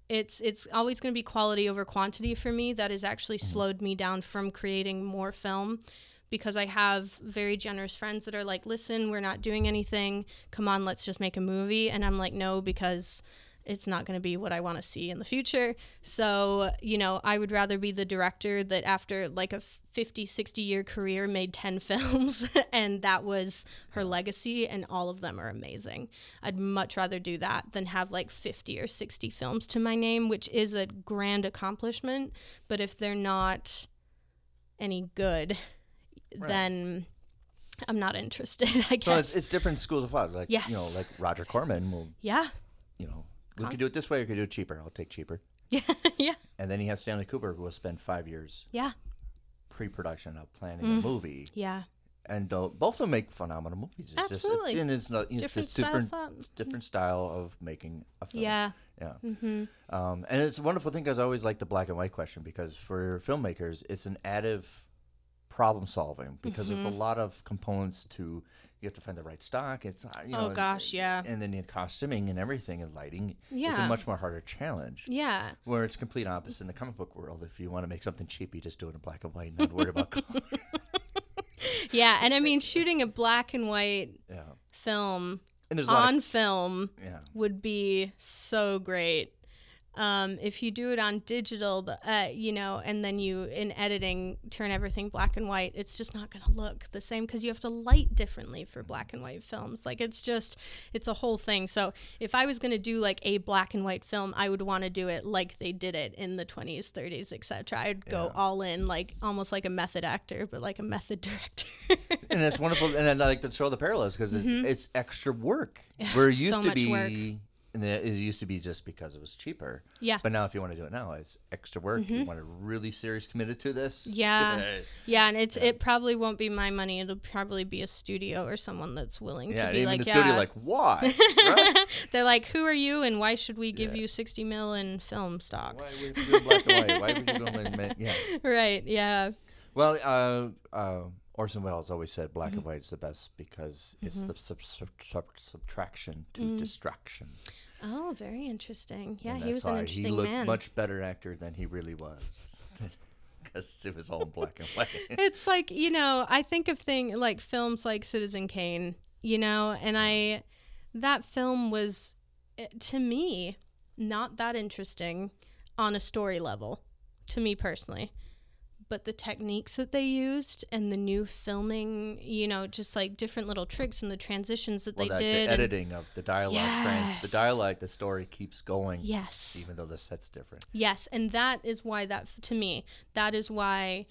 it's it's always going to be quality over quantity for me that has actually slowed me down from creating more film because I have very generous friends that are like, "Listen, we're not doing anything. Come on, let's just make a movie." And I'm like, "No, because it's not going to be what I want to see in the future. So, you know, I would rather be the director that after like a 50, 60 year career made 10 films and that was her legacy and all of them are amazing. I'd much rather do that than have like 50 or 60 films to my name, which is a grand accomplishment. But if they're not any good, then I'm not interested, I guess.
So it's, it's different schools of thought. Like yes. you know, like Roger Corman will,
yeah.
you know, we could do it this way or we could do it cheaper. I'll take cheaper.
Yeah. yeah.
And then you have Stanley Kubrick who will spend five years
Yeah.
pre-production of planning a movie,
Yeah.
and uh, both of them make phenomenal movies. It's
Absolutely.
Just, and it's not it's
Different style of
different
thought.
different style of making a film.
Yeah.
Yeah. Mm-hmm. Um, and it's a wonderful thing because I always like the black and white question because for filmmakers, it's an additive problem solving because
Mm-hmm.
there's a lot of components to you have to find the right stock. It's not, you
Oh,
know,
gosh, yeah.
And then the costuming and everything and lighting.
yeah, It's
a much more harder challenge.
Yeah.
Where it's complete opposite in the comic book world. If you want to make something cheap, you just do it in black and white and not worry about color.
Yeah, and I mean shooting a black and white
Yeah.
film
And there's a lot
on
of,
film
yeah.
would be so great. Um, if you do it on digital, uh, you know, and then you in editing turn everything black and white, it's just not going to look the same because you have to light differently for black and white films. Like it's just, it's a whole thing. So if I was going to do like a black and white film, I would want to do it like they did it in the 20s, 30s, etc. I'd go all in, like almost like a method actor, but like a method director.
and it's wonderful, and I like to show the parallels because it's, it's extra work. Where it
it's
used
so
to be,
work.
And it used to be just because it was cheaper.
Yeah.
But now, if you want to do it now, it's extra work. You want to really serious committed to this.
Yeah. Yeah, and it's it probably won't be my money. It'll probably be a studio or someone that's willing
yeah.
to be like,
the
yeah.
studio, like, why? right?
They're like, who are you, and why should we give
Yeah.
you sixty mil in film stock?
Why would you do black and white? Why would you go in Yeah.
Right? Yeah.
Well, uh, uh, Orson Welles always said black
Mm-hmm.
and white is the best because it's the sub- sub- sub- subtraction to
Mm.
distraction.
Oh, very interesting. Yeah, he was an interesting
he looked
man.
much better actor than he really was. Because it was all black and white.
it's like you know i think of thing like films like citizen kane you know and i that film was eh, to me not that interesting on a story level to me personally but the techniques that they used and the new filming you know just like different little tricks and the transitions that
well,
they
that,
did
the editing of the dialogue, trans- the dialogue, the story keeps going,
yes
even though the set's different.
Yes, and that is why that to me, that is why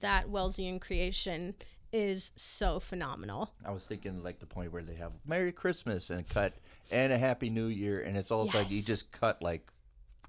that Wellesian creation is so phenomenal.
I was thinking like the point where they have Merry Christmas and cut and a Happy New Year, and it's almost like you just cut like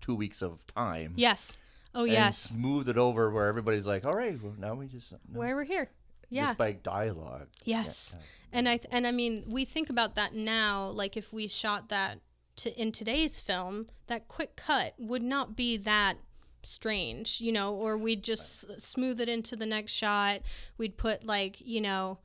two weeks of time.
Yes. Oh
and
yes.
smoothed it over where everybody's like, all right, well, now we just no,
Why we're here. Yeah.
just by dialogue.
Yes. And I th- and I mean, we think about that now like if we shot that to in today's film, that quick cut would not be that strange, you know, or we'd just s- smooth it into the next shot. We'd put like, you know,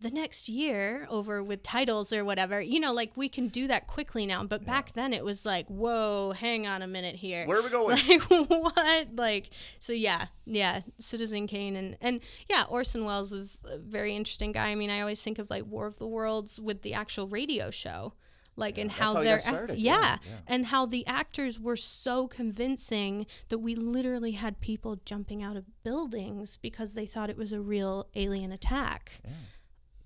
the next year over with titles or whatever. You know, like we can do that quickly now, but back then it was like, "Whoa, hang on a minute here."
Where are we going?
Like what? Like so yeah, yeah, Citizen Kane and and yeah, Orson Welles was a very interesting guy. I mean, I always think of like War of the Worlds with the actual radio show. Like and how
how
they're
started,
yeah,
yeah, yeah.
and how the actors were so convincing that we literally had people jumping out of buildings because they thought it was a real alien attack.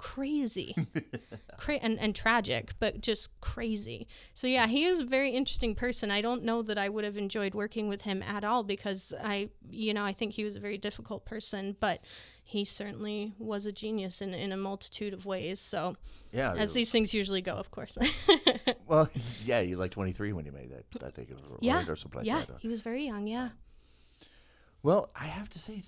Crazy, Cra- and and tragic, but just crazy. So yeah, he is a very interesting person. I don't know that I would have enjoyed working with him at all because I, you know, I think he was a very difficult person, but he certainly was a genius in in a multitude of ways. So
Yeah.
as these things usually go, of course.
well, yeah, you like 23 when you made that. I think it was
yeah,
or something like
yeah,
that.
he was very young. Yeah,
Well, I have to say,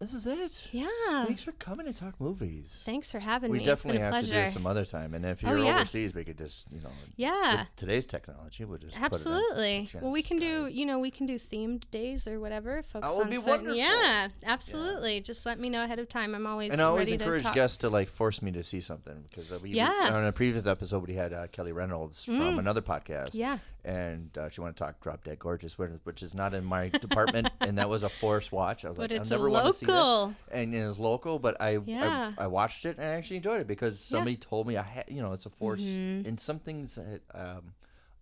this is it.
yeah.
Thanks for coming to talk movies.
Thanks for having
we
me.
We definitely
it's been a
have to do this some other time. And if
Oh,
you're
yeah.
overseas, we could just, you know,
yeah.
today's technology, we'll just put it in
Absolutely. Well, we can do, you know, we can do themed days or whatever. Focus
would
on
be
certain.
wonderful.
Yeah, absolutely. Just let me know ahead of time. I'm always
And I always
ready to
encourage
talk.
guests to like force me to see something because uh, we, we-
Yeah.
on a previous episode we had uh, Kelly Reynolds from another podcast.
Mm. Yeah.
And uh, she wanted to talk Drop Dead Gorgeous, which is- not in my department, and that was a forced watch. I was
But
like,
it's
I never want to see that. And it was local, but I,
Yeah.
I I watched it and I actually enjoyed it because somebody told me I had you know it's a force
Mm-hmm.
in some things that um,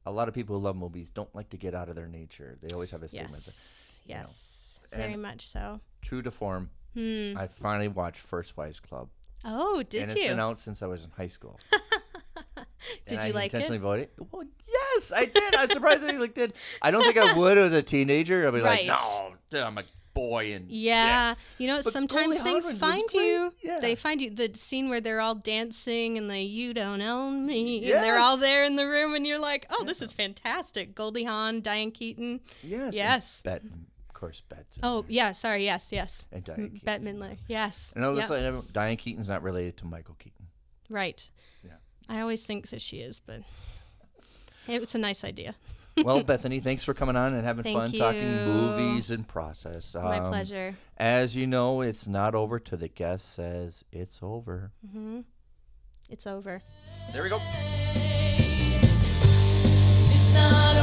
a lot of people who love movies don't like to get out of their nature. They always have a statement. that-
Yes.
know.
Yes. Very
And-
much so.
True to form,
Hmm.
I finally watched First Wives Club.
Oh, did
and
you?
it's been out since I was in high school.
Did you like
intentionally
it?
voted. Well, yes, I did. I'm surprised I like did. I don't think I would as a teenager. I'd be
Right.
like, no, I'm a boy, and
Yeah. You know,
But
sometimes things find you.
Yeah.
They find you. The scene where they're all dancing and they, you don't own me. And they're all there in the room and you're like, oh, this is fantastic. Goldie Hawn, Diane Keaton.
yes,
Yes.
Bette, of course, Bette's.
Oh,
there.
yeah. Sorry. Yes. Yes.
and Diane Keaton.
Bette Midler. Yes.
And all this, Diane Keaton's not related to Michael Keaton.
Right.
Yeah.
I always think that she is, but it's a nice idea.
Well, Bethany, thanks for coming on and having
Thank
fun talking movies and process.
My
Um,
pleasure.
As you know, it's not over till the guest says it's over.
hmm It's over.
There we go.
It's not